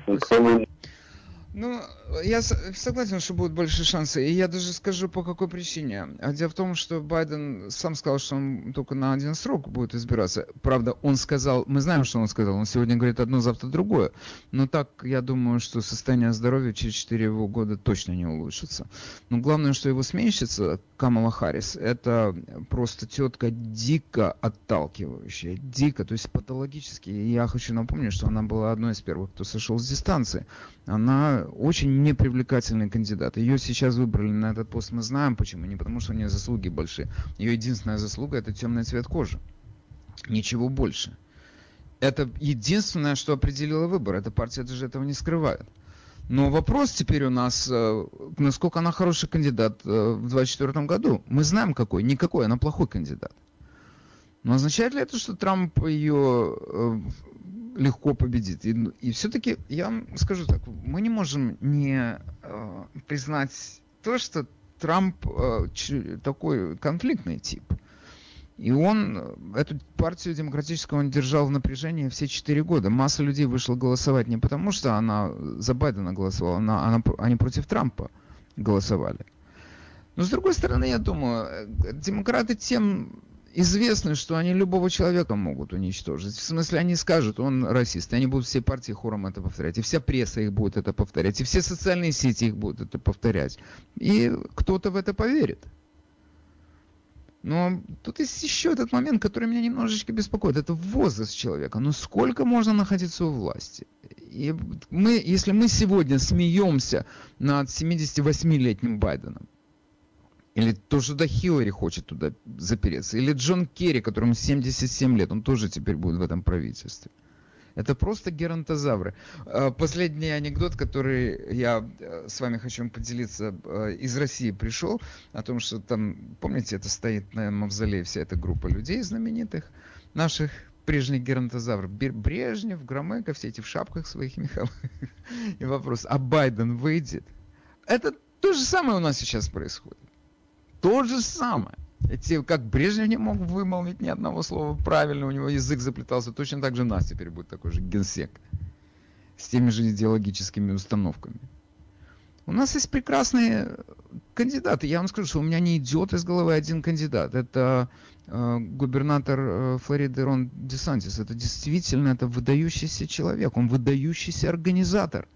Ну, я согласен, что будут больше шансы. И я даже скажу, по какой причине. А дело в том, что Байден сам сказал, что он только на один срок будет избираться. Правда, он сказал, мы знаем, что он сказал, он сегодня говорит одно, завтра другое. Но так, я думаю, что состояние здоровья через 4 его года точно не улучшится. Но главное, что его сменщица, Камала Харрис, это просто тетка дико отталкивающая. Дико, то есть патологически. И я хочу напомнить, что она была одной из первых, кто сошел с дистанции. Она очень непривлекательный кандидат. Ее сейчас выбрали на этот пост, мы знаем почему. Не потому, что у нее заслуги большие. Ее единственная заслуга – это темный цвет кожи. Ничего больше. Это единственное, что определило выбор. Эта партия даже этого не скрывает. Но вопрос теперь у нас, э, насколько она хороший кандидат э, в 2024 году. Мы знаем какой. Никакой, она плохой кандидат. Но означает ли это, что Трамп ее легко победит? И, и все-таки, я вам скажу так, мы не можем не э, признать то, что Трамп э, такой конфликтный тип. И он, эту партию демократическую он держал в напряжении все четыре года. Масса людей вышла голосовать не потому, что она за Байдена голосовала, она, она, они против Трампа голосовали. Но с другой стороны, я думаю, э, демократы тем известно, что они любого человека могут уничтожить. В смысле, они скажут, он расист, и они будут все партии хором это повторять, и вся пресса их будет это повторять, и все социальные сети их будут это повторять. И кто-то в это поверит. Но тут есть еще этот момент, который меня немножечко беспокоит. Это возраст человека. Ну сколько можно находиться у власти? И мы, если мы сегодня смеемся над 78-летним Байденом, или то, что да Хиллари хочет туда запереться. Или Джон Керри, которому 77 лет, он тоже теперь будет в этом правительстве. Это просто геронтозавры. А, последний анекдот, который я э, с вами хочу поделиться, э, из России пришел, о том, что там, помните, это стоит на мавзолее вся эта группа людей знаменитых, наших прежних геронтозавров. Брежнев, Громыко, все эти в шапках своих меховых. И вопрос, а Байден выйдет? Это то же самое у нас сейчас происходит. То же самое. Эти, как Брежнев не мог вымолвить ни одного слова правильно, у него язык заплетался, точно так же нас теперь будет такой же генсек. С теми же идеологическими установками. У нас есть прекрасные кандидаты. Я вам скажу, что у меня не идет из головы один кандидат. Это э, губернатор э, Флориды Рон Десантис. Это действительно это выдающийся человек. Он выдающийся организатор.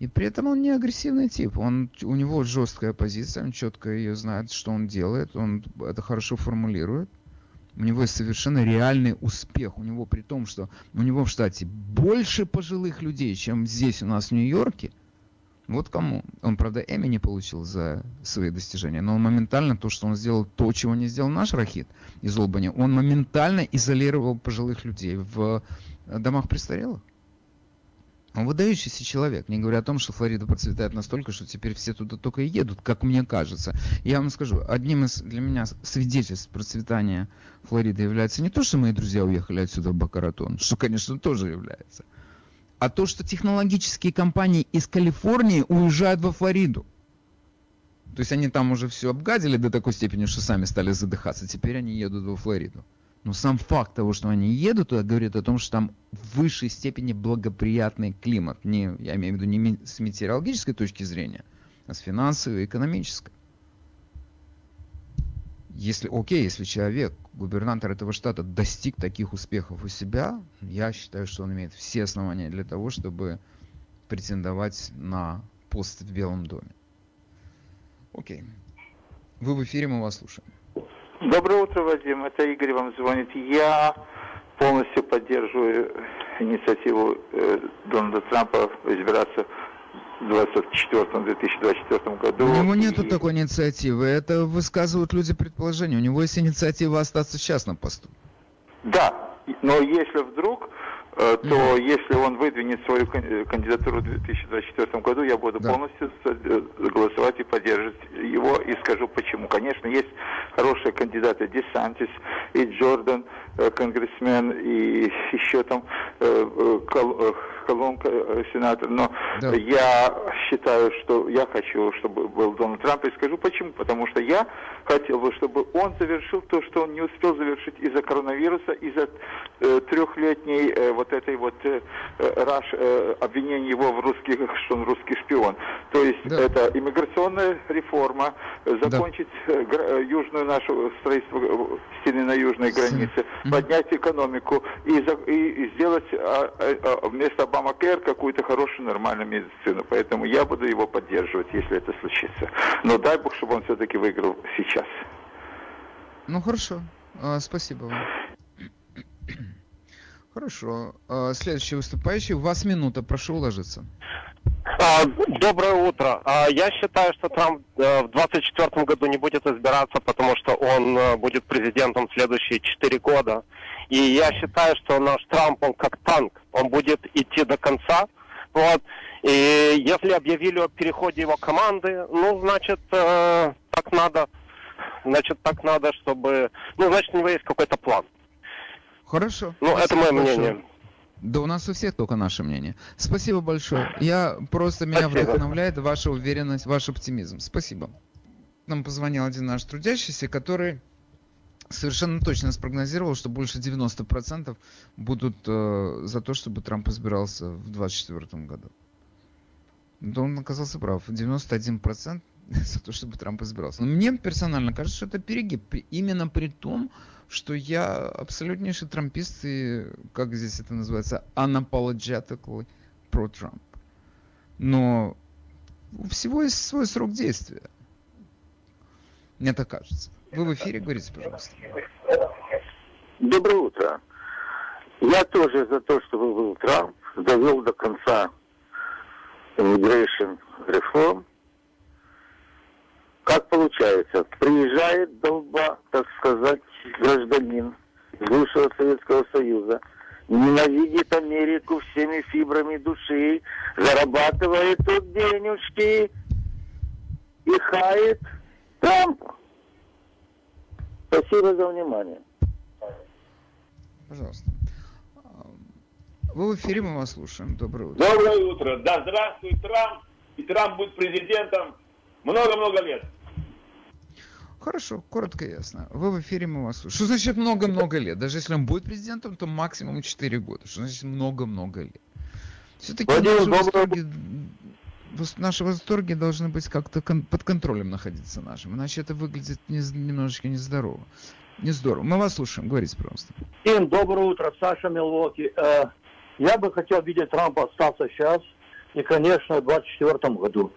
И при этом он не агрессивный тип. Он, у него жесткая позиция, он четко ее знает, что он делает, он это хорошо формулирует. У него есть совершенно реальный успех. У него при том, что у него в штате больше пожилых людей, чем здесь у нас в Нью-Йорке. Вот кому. Он, правда, Эми не получил за свои достижения, но он моментально то, что он сделал, то, чего не сделал наш Рахит из Олбани, он моментально изолировал пожилых людей в домах престарелых. Он выдающийся человек, не говоря о том, что Флорида процветает настолько, что теперь все туда только и едут, как мне кажется. Я вам скажу, одним из для меня свидетельств процветания Флориды является не то, что мои друзья уехали отсюда в Бакаратон, что, конечно, тоже является, а то, что технологические компании из Калифорнии уезжают во Флориду. То есть они там уже все обгадили до такой степени, что сами стали задыхаться. Теперь они едут во Флориду. Но сам факт того, что они едут туда, говорит о том, что там в высшей степени благоприятный климат. Не, я имею в виду не с метеорологической точки зрения, а с финансовой и экономической. Если, окей, если человек, губернатор этого штата, достиг таких успехов у себя, я считаю, что он имеет все основания для того, чтобы претендовать на пост в Белом доме. Окей. Вы в эфире, мы вас слушаем. Доброе утро, Вадим. Это Игорь вам звонит. Я полностью поддерживаю инициативу э, Дональда Трампа избираться в 2024 году. У него нету и... такой инициативы. Это высказывают люди предположения. У него есть инициатива остаться сейчас на посту. Да, но если вдруг Э, то если он выдвинет свою кандидатуру в 2024 году, я буду да. полностью э, голосовать и поддерживать его, и скажу почему. Конечно, есть хорошие кандидаты, Десантис и Джордан, э, конгрессмен, и еще там Колонка, сенатор, но да. я считаю, что я хочу, чтобы был Дональд Трамп, и скажу почему. Потому что я хотел бы, чтобы он завершил то, что он не успел завершить из-за коронавируса, из-за э, трехлетней э, вот этой вот э, э, раш, э, обвинения его в русских, что он русский шпион. То есть да. это иммиграционная реформа, э, закончить да. э, южную нашу строительство э, стены на южной границе, поднять экономику и, и, и сделать а, а, вместо Обама Кэр какую-то хорошую нормальную медицину. Поэтому я буду его поддерживать, если это случится. Но дай бог, чтобы он все-таки выиграл сейчас. Ну хорошо. А, спасибо вам. Хорошо. А, следующий выступающий. У вас минута. Прошу уложиться. А, доброе утро. А, я считаю, что Трамп э, в 2024 году не будет избираться, потому что он э, будет президентом следующие четыре года. И я считаю, что наш Трамп, он как танк, он будет идти до конца. Вот. И если объявили о переходе его команды, ну, значит, э, так надо. Значит, так надо, чтобы... Ну, значит, у него есть какой-то план. Хорошо. Ну, это мое большое. мнение. Да у нас у всех только наше мнение. Спасибо большое. Я просто меня Спасибо. вдохновляет ваша уверенность, ваш оптимизм. Спасибо. Нам позвонил один наш трудящийся, который совершенно точно спрогнозировал, что больше 90% будут э, за то, чтобы Трамп избирался в 2024 году. Да он оказался прав. 91% за то, чтобы Трамп избирался. Но мне персонально кажется, что это перегиб. Именно при том, что я абсолютнейший трампист и, как здесь это называется, unapologetically pro-Trump. Но у всего есть свой срок действия. Мне так кажется. Вы в эфире, говорите, пожалуйста. Доброе утро. Я тоже за то, чтобы был Трамп, довел до конца immigration реформ, как получается, приезжает долба, так сказать, гражданин бывшего Советского Союза, ненавидит Америку всеми фибрами души, зарабатывает тут денежки и хает Трамп. Спасибо за внимание. Пожалуйста. Вы в эфире, мы вас слушаем. Доброе утро. Доброе утро. Да здравствуй, Трамп. И Трамп будет президентом много-много лет. Хорошо, коротко и ясно. Вы в эфире, мы вас слушаем. Что значит много-много лет? Даже если он будет президентом, то максимум 4 года. Что значит много-много лет? Все-таки наши восторги, наши восторги должны быть как-то кон- под контролем находиться нашим. Иначе это выглядит не, немножечко нездорово. Не здорово. Мы вас слушаем. Говорите, пожалуйста. Всем доброе утро. Саша Милвоки. Э, я бы хотел видеть Трампа остаться сейчас и, конечно, в 2024 году.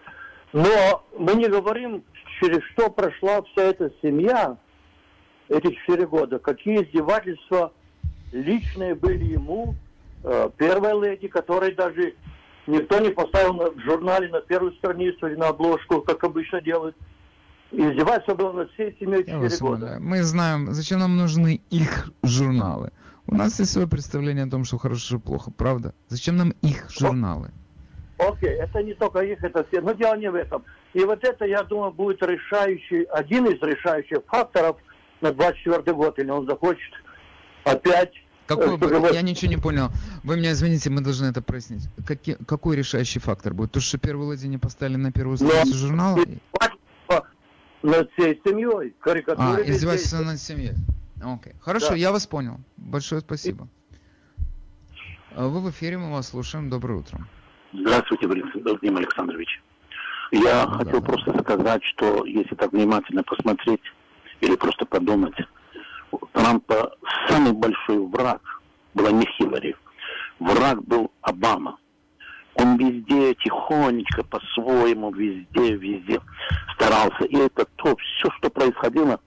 Но мы не говорим, через что прошла вся эта семья эти четыре года, какие издевательства личные были ему, э, первой леди, которой даже никто не поставил в журнале на первую страницу или на обложку, как обычно делают. Издевательство было над всей семьей четыре года. Мы знаем, зачем нам нужны их журналы. У нас есть свое представление о том, что хорошо и плохо, правда? Зачем нам их журналы? Окей, это не только их, это все. Но дело не в этом. И вот это, я думаю, будет решающий, один из решающих факторов на 24 год, или он захочет опять какой, э, я ничего не понял. Вы меня извините, мы должны это прояснить. Какие, какой решающий фактор будет? То, что первую леди не поставили на первую страницу Но... журнала? Над всей семьей. А, издевательство над семьей. Окей. Хорошо, да. я вас понял. Большое спасибо. А вы в эфире, мы вас слушаем. Доброе утро. Здравствуйте, Владимир Александрович. Я да, хотел да. просто сказать, что если так внимательно посмотреть или просто подумать, Трампа самый большой враг была не Хиллари. Враг был Обама. Он везде тихонечко, по-своему, везде, везде старался. И это то, все, что происходило,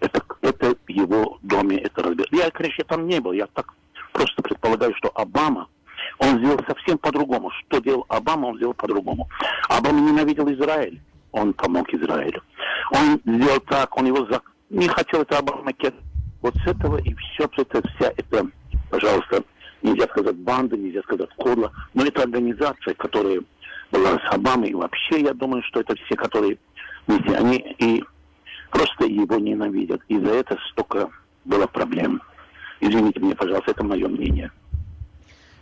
это, это его доме, это разбер. Я, конечно, там не был, я так просто предполагаю, что Обама – он сделал совсем по-другому. Что делал Обама, он сделал по-другому. Обама ненавидел Израиль, он помог Израилю. Он сделал так, он его за... не хотел это Обама Вот с этого и все, это, вся эта, пожалуйста, нельзя сказать банда, нельзя сказать кодла, но это организация, которая была с Обамой, и вообще, я думаю, что это все, которые вместе, они и просто его ненавидят. И за это столько было проблем. Извините меня, пожалуйста, это мое мнение.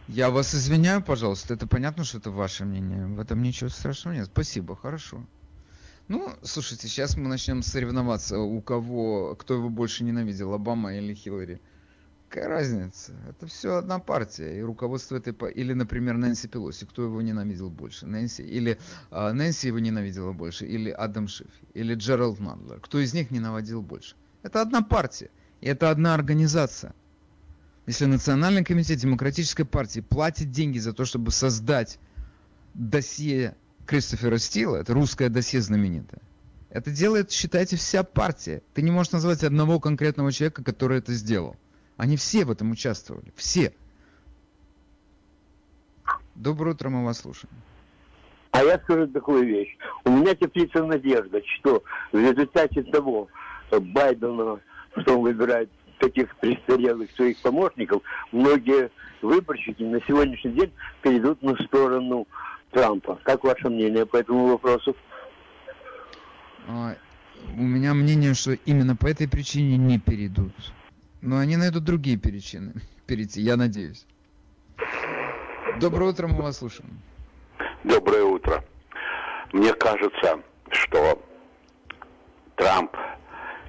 Я вас извиняю, пожалуйста. Это понятно, что это ваше мнение. В этом ничего страшного нет. Спасибо, хорошо. Ну, слушайте, сейчас мы начнем соревноваться, у кого, кто его больше ненавидел, Обама или Хиллари. Какая разница? Это все одна партия. И руководство этой... Или, например, Нэнси Пелоси. Кто его ненавидел больше? Нэнси. Или а, Нэнси его ненавидела больше. Или Адам Шиф. Или Джеральд Мандлер. Кто из них ненавидел больше? Это одна партия. И это одна организация. Если Национальный комитет Демократической партии платит деньги за то, чтобы создать досье Кристофера Стила, это русское досье знаменитое, это делает, считайте, вся партия. Ты не можешь назвать одного конкретного человека, который это сделал. Они все в этом участвовали. Все. Доброе утро, мы вас слушаем. А я скажу такую вещь. У меня теплится надежда, что в результате того Байдена, что он выбирает таких престарелых своих помощников, многие выборщики на сегодняшний день перейдут на сторону Трампа. Как ваше мнение по этому вопросу? А, у меня мнение, что именно по этой причине не перейдут. Но они найдут другие причины перейти, я надеюсь. Доброе утро, мы вас слушаем. Доброе утро. Мне кажется, что Трамп,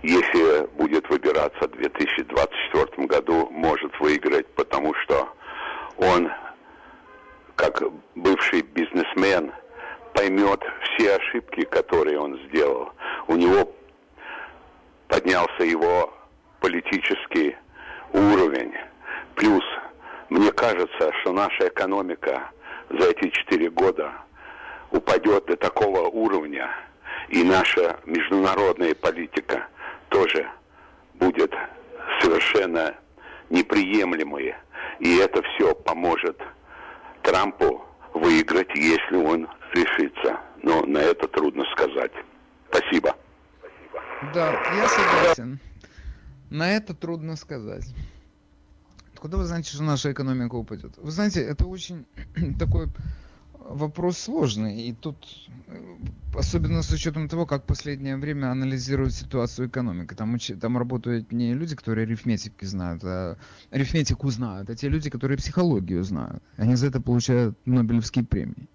если будет выбираться в 2024 году, может выиграть, потому что он, как бывший бизнесмен, поймет все ошибки, которые он сделал. У него поднялся его политический уровень. Плюс, мне кажется, что наша экономика за эти четыре года упадет до такого уровня, и наша международная политика тоже будет совершенно неприемлемой. И это все поможет Трампу выиграть, если он решится. Но на это трудно сказать. Спасибо. Да, я согласен. На это трудно сказать. Куда вы знаете, что наша экономика упадет? Вы знаете, это очень такой вопрос сложный. И тут, э, особенно с учетом того, как в последнее время анализируют ситуацию экономики. Там, там работают не люди, которые арифметики знают, а арифметику знают, а те люди, которые психологию знают. Они за это получают Нобелевские премии.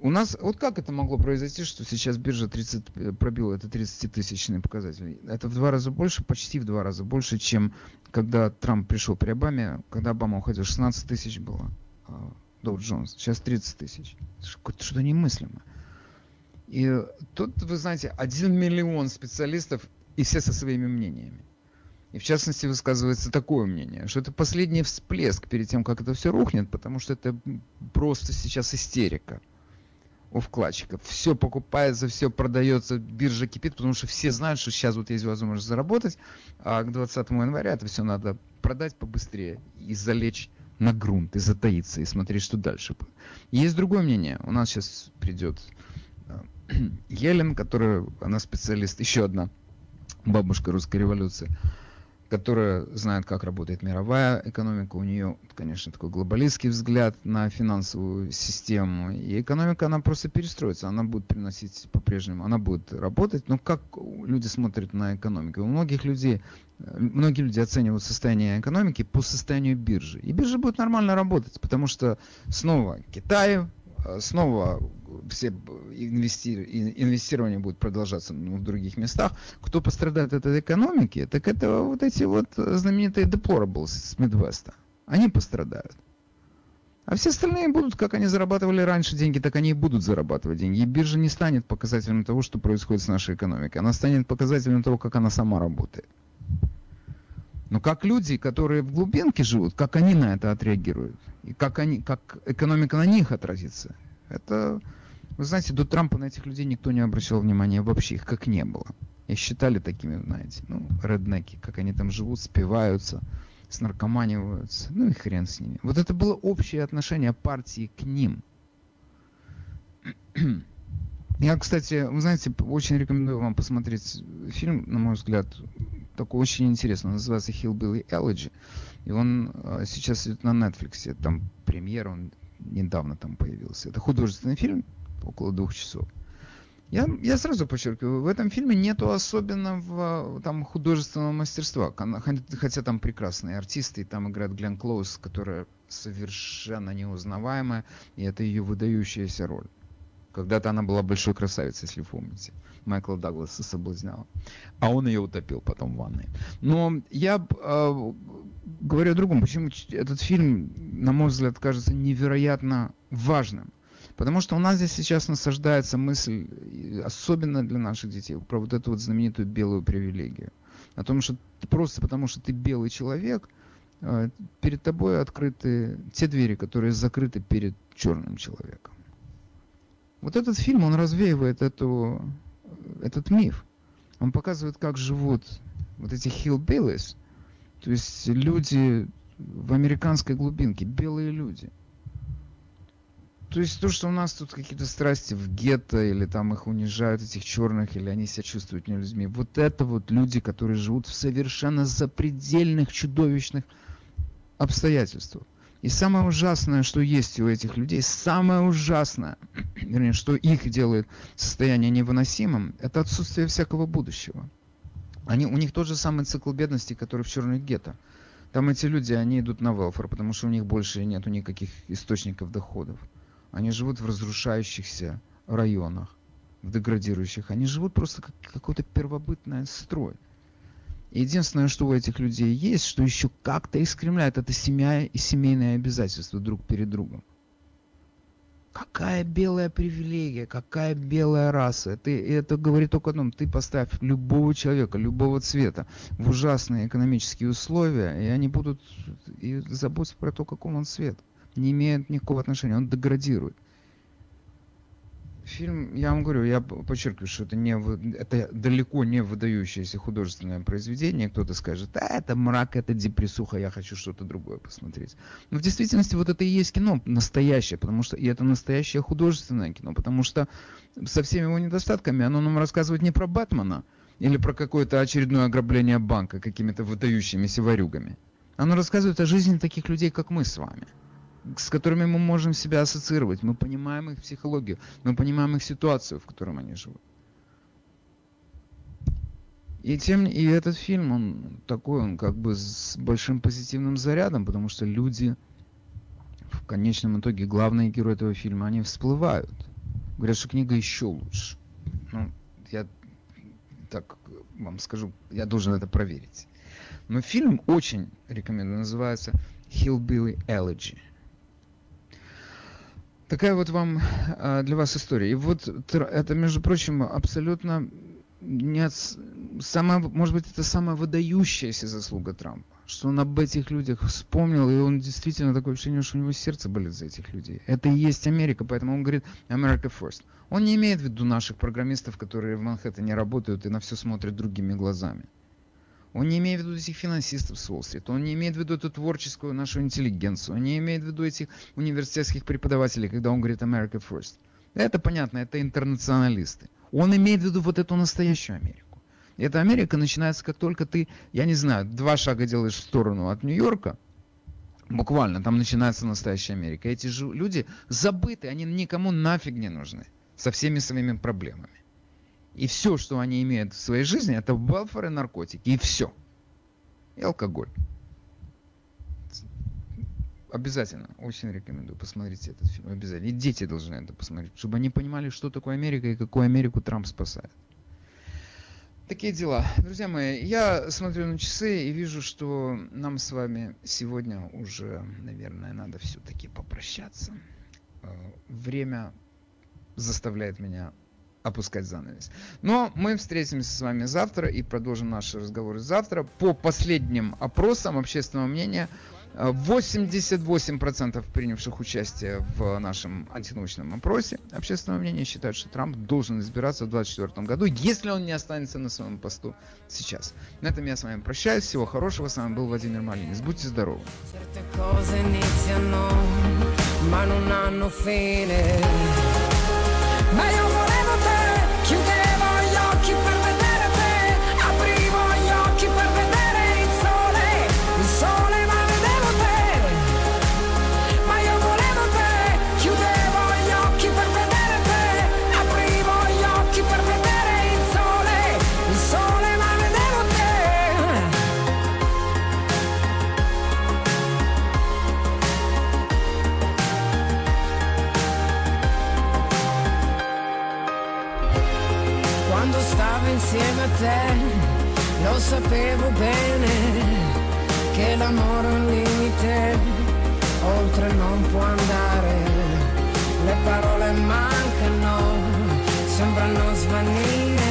У нас, вот как это могло произойти, что сейчас биржа 30, э, пробила это 30-тысячный показатель? Это в два раза больше, почти в два раза больше, чем когда Трамп пришел при Обаме, когда Обама уходил, 16 тысяч было. Доу Джонс, сейчас 30 тысяч. Что-то немыслимо. И тут, вы знаете, один миллион специалистов, и все со своими мнениями. И в частности высказывается такое мнение, что это последний всплеск перед тем, как это все рухнет, потому что это просто сейчас истерика у вкладчиков. Все покупается, все продается, биржа кипит, потому что все знают, что сейчас вот есть возможность заработать, а к 20 января это все надо продать побыстрее и залечь на грунт и затаиться и смотреть, что дальше будет. Есть другое мнение. У нас сейчас придет э, Елен, которая, она специалист, еще одна бабушка русской революции которая знает, как работает мировая экономика. У нее, конечно, такой глобалистский взгляд на финансовую систему. И экономика, она просто перестроится. Она будет приносить по-прежнему, она будет работать. Но как люди смотрят на экономику? У многих людей, многие люди оценивают состояние экономики по состоянию биржи. И биржа будет нормально работать, потому что снова Китай, снова все инвестирование будет продолжаться ну, в других местах. Кто пострадает от этой экономики, так это вот эти вот знаменитые deplorables с Мидвеста. Они пострадают. А все остальные будут, как они зарабатывали раньше деньги, так они и будут зарабатывать деньги. И биржа не станет показателем того, что происходит с нашей экономикой. Она станет показателем того, как она сама работает. Но как люди, которые в глубинке живут, как они на это отреагируют? И как, они, как экономика на них отразится? Это, вы знаете, до Трампа на этих людей никто не обращал внимания вообще, их как не было. И считали такими, знаете, ну, реднеки, как они там живут, спиваются, снаркоманиваются, ну и хрен с ними. Вот это было общее отношение партии к ним. Я, кстати, вы знаете, очень рекомендую вам посмотреть фильм, на мой взгляд, такой очень интересный. Он называется Hillbilly Elegy. И он а, сейчас идет на Netflix. Там премьера, он недавно там появился. Это художественный фильм, около двух часов. Я, я сразу подчеркиваю, в этом фильме нету особенного там художественного мастерства, хотя там прекрасные артисты, и там играет Глен Клоус, которая совершенно неузнаваемая, и это ее выдающаяся роль. Когда-то она была большой красавицей, если помните. Майкла Дагласа соблазняла. А он ее утопил потом в ванной. Но я э, говорю о другом. Почему этот фильм, на мой взгляд, кажется невероятно важным. Потому что у нас здесь сейчас насаждается мысль, особенно для наших детей, про вот эту вот знаменитую белую привилегию. О том, что просто потому, что ты белый человек, э, перед тобой открыты те двери, которые закрыты перед черным человеком. Вот этот фильм, он развеивает эту, этот миф. Он показывает, как живут вот эти hillbillies, то есть люди в американской глубинке, белые люди. То есть то, что у нас тут какие-то страсти в гетто, или там их унижают, этих черных, или они себя чувствуют не людьми, вот это вот люди, которые живут в совершенно запредельных, чудовищных обстоятельствах. И самое ужасное, что есть у этих людей, самое ужасное, вернее, что их делает состояние невыносимым, это отсутствие всякого будущего. Они, у них тот же самый цикл бедности, который в черных гетто. Там эти люди, они идут на велфор, потому что у них больше нет никаких источников доходов. Они живут в разрушающихся районах, в деградирующих. Они живут просто как какой-то первобытный строй. Единственное, что у этих людей есть, что еще как-то искривляет, это семья и семейные обязательства друг перед другом. Какая белая привилегия, какая белая раса. Ты, это говорит только о одном. Ты поставь любого человека, любого цвета в ужасные экономические условия, и они будут и заботиться про то, какого он цвет. Не имеет никакого отношения, он деградирует фильм, я вам говорю, я подчеркиваю, что это, не, это далеко не выдающееся художественное произведение. Кто-то скажет, а это мрак, это депрессуха, я хочу что-то другое посмотреть. Но в действительности вот это и есть кино настоящее, потому что, и это настоящее художественное кино, потому что со всеми его недостатками оно нам рассказывает не про Бэтмена или про какое-то очередное ограбление банка какими-то выдающимися ворюгами. Оно рассказывает о жизни таких людей, как мы с вами с которыми мы можем себя ассоциировать. Мы понимаем их психологию, мы понимаем их ситуацию, в которой они живут. И, тем, и этот фильм, он такой, он как бы с большим позитивным зарядом, потому что люди, в конечном итоге, главные герои этого фильма, они всплывают. Говорят, что книга еще лучше. Ну, я так вам скажу, я должен это проверить. Но фильм очень рекомендую, называется Hillbilly Elegy. Такая вот вам а, для вас история. И вот это, между прочим, абсолютно не самая, может быть, это самая выдающаяся заслуга Трампа, что он об этих людях вспомнил, и он действительно такое ощущение, что у него сердце болит за этих людей. Это и есть Америка, поэтому он говорит America First. Он не имеет в виду наших программистов, которые в Манхэттене работают и на все смотрят другими глазами. Он не имеет в виду этих финансистов с Уолл-стрит, он не имеет в виду эту творческую нашу интеллигенцию, он не имеет в виду этих университетских преподавателей, когда он говорит America First. Это понятно, это интернационалисты. Он имеет в виду вот эту настоящую Америку. И эта Америка начинается, как только ты, я не знаю, два шага делаешь в сторону от Нью-Йорка, буквально, там начинается настоящая Америка. Эти же люди забыты, они никому нафиг не нужны со всеми своими проблемами. И все, что они имеют в своей жизни, это и наркотики. И все. И алкоголь. Обязательно, очень рекомендую, посмотрите этот фильм, обязательно. И дети должны это посмотреть, чтобы они понимали, что такое Америка и какую Америку Трамп спасает. Такие дела. Друзья мои, я смотрю на часы и вижу, что нам с вами сегодня уже, наверное, надо все-таки попрощаться. Э, время заставляет меня опускать занавес. Но мы встретимся с вами завтра и продолжим наши разговоры завтра. По последним опросам общественного мнения, 88% принявших участие в нашем антинаучном опросе общественного мнения считают, что Трамп должен избираться в 2024 году, если он не останется на своем посту сейчас. На этом я с вами прощаюсь. Всего хорошего. С вами был Владимир Малинец. Будьте здоровы. Ma io volevo te, insieme a te, lo sapevo bene che l'amore è un limite, oltre non può andare, le parole mancano, sembrano svanire,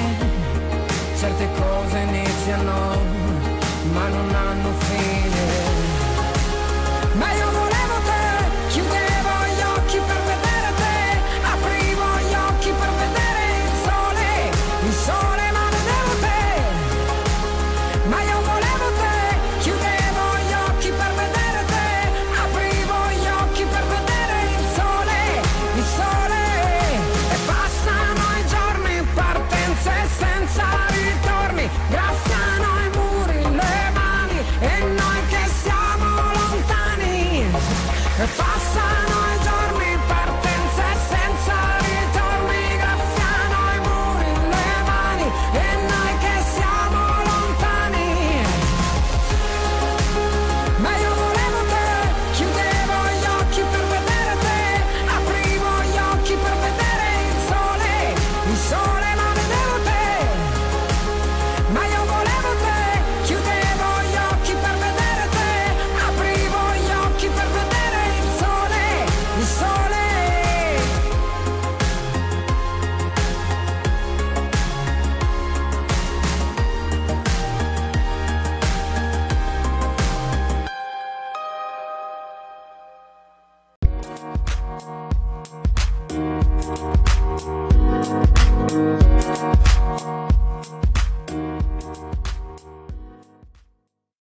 certe cose iniziano, ma non hanno fine.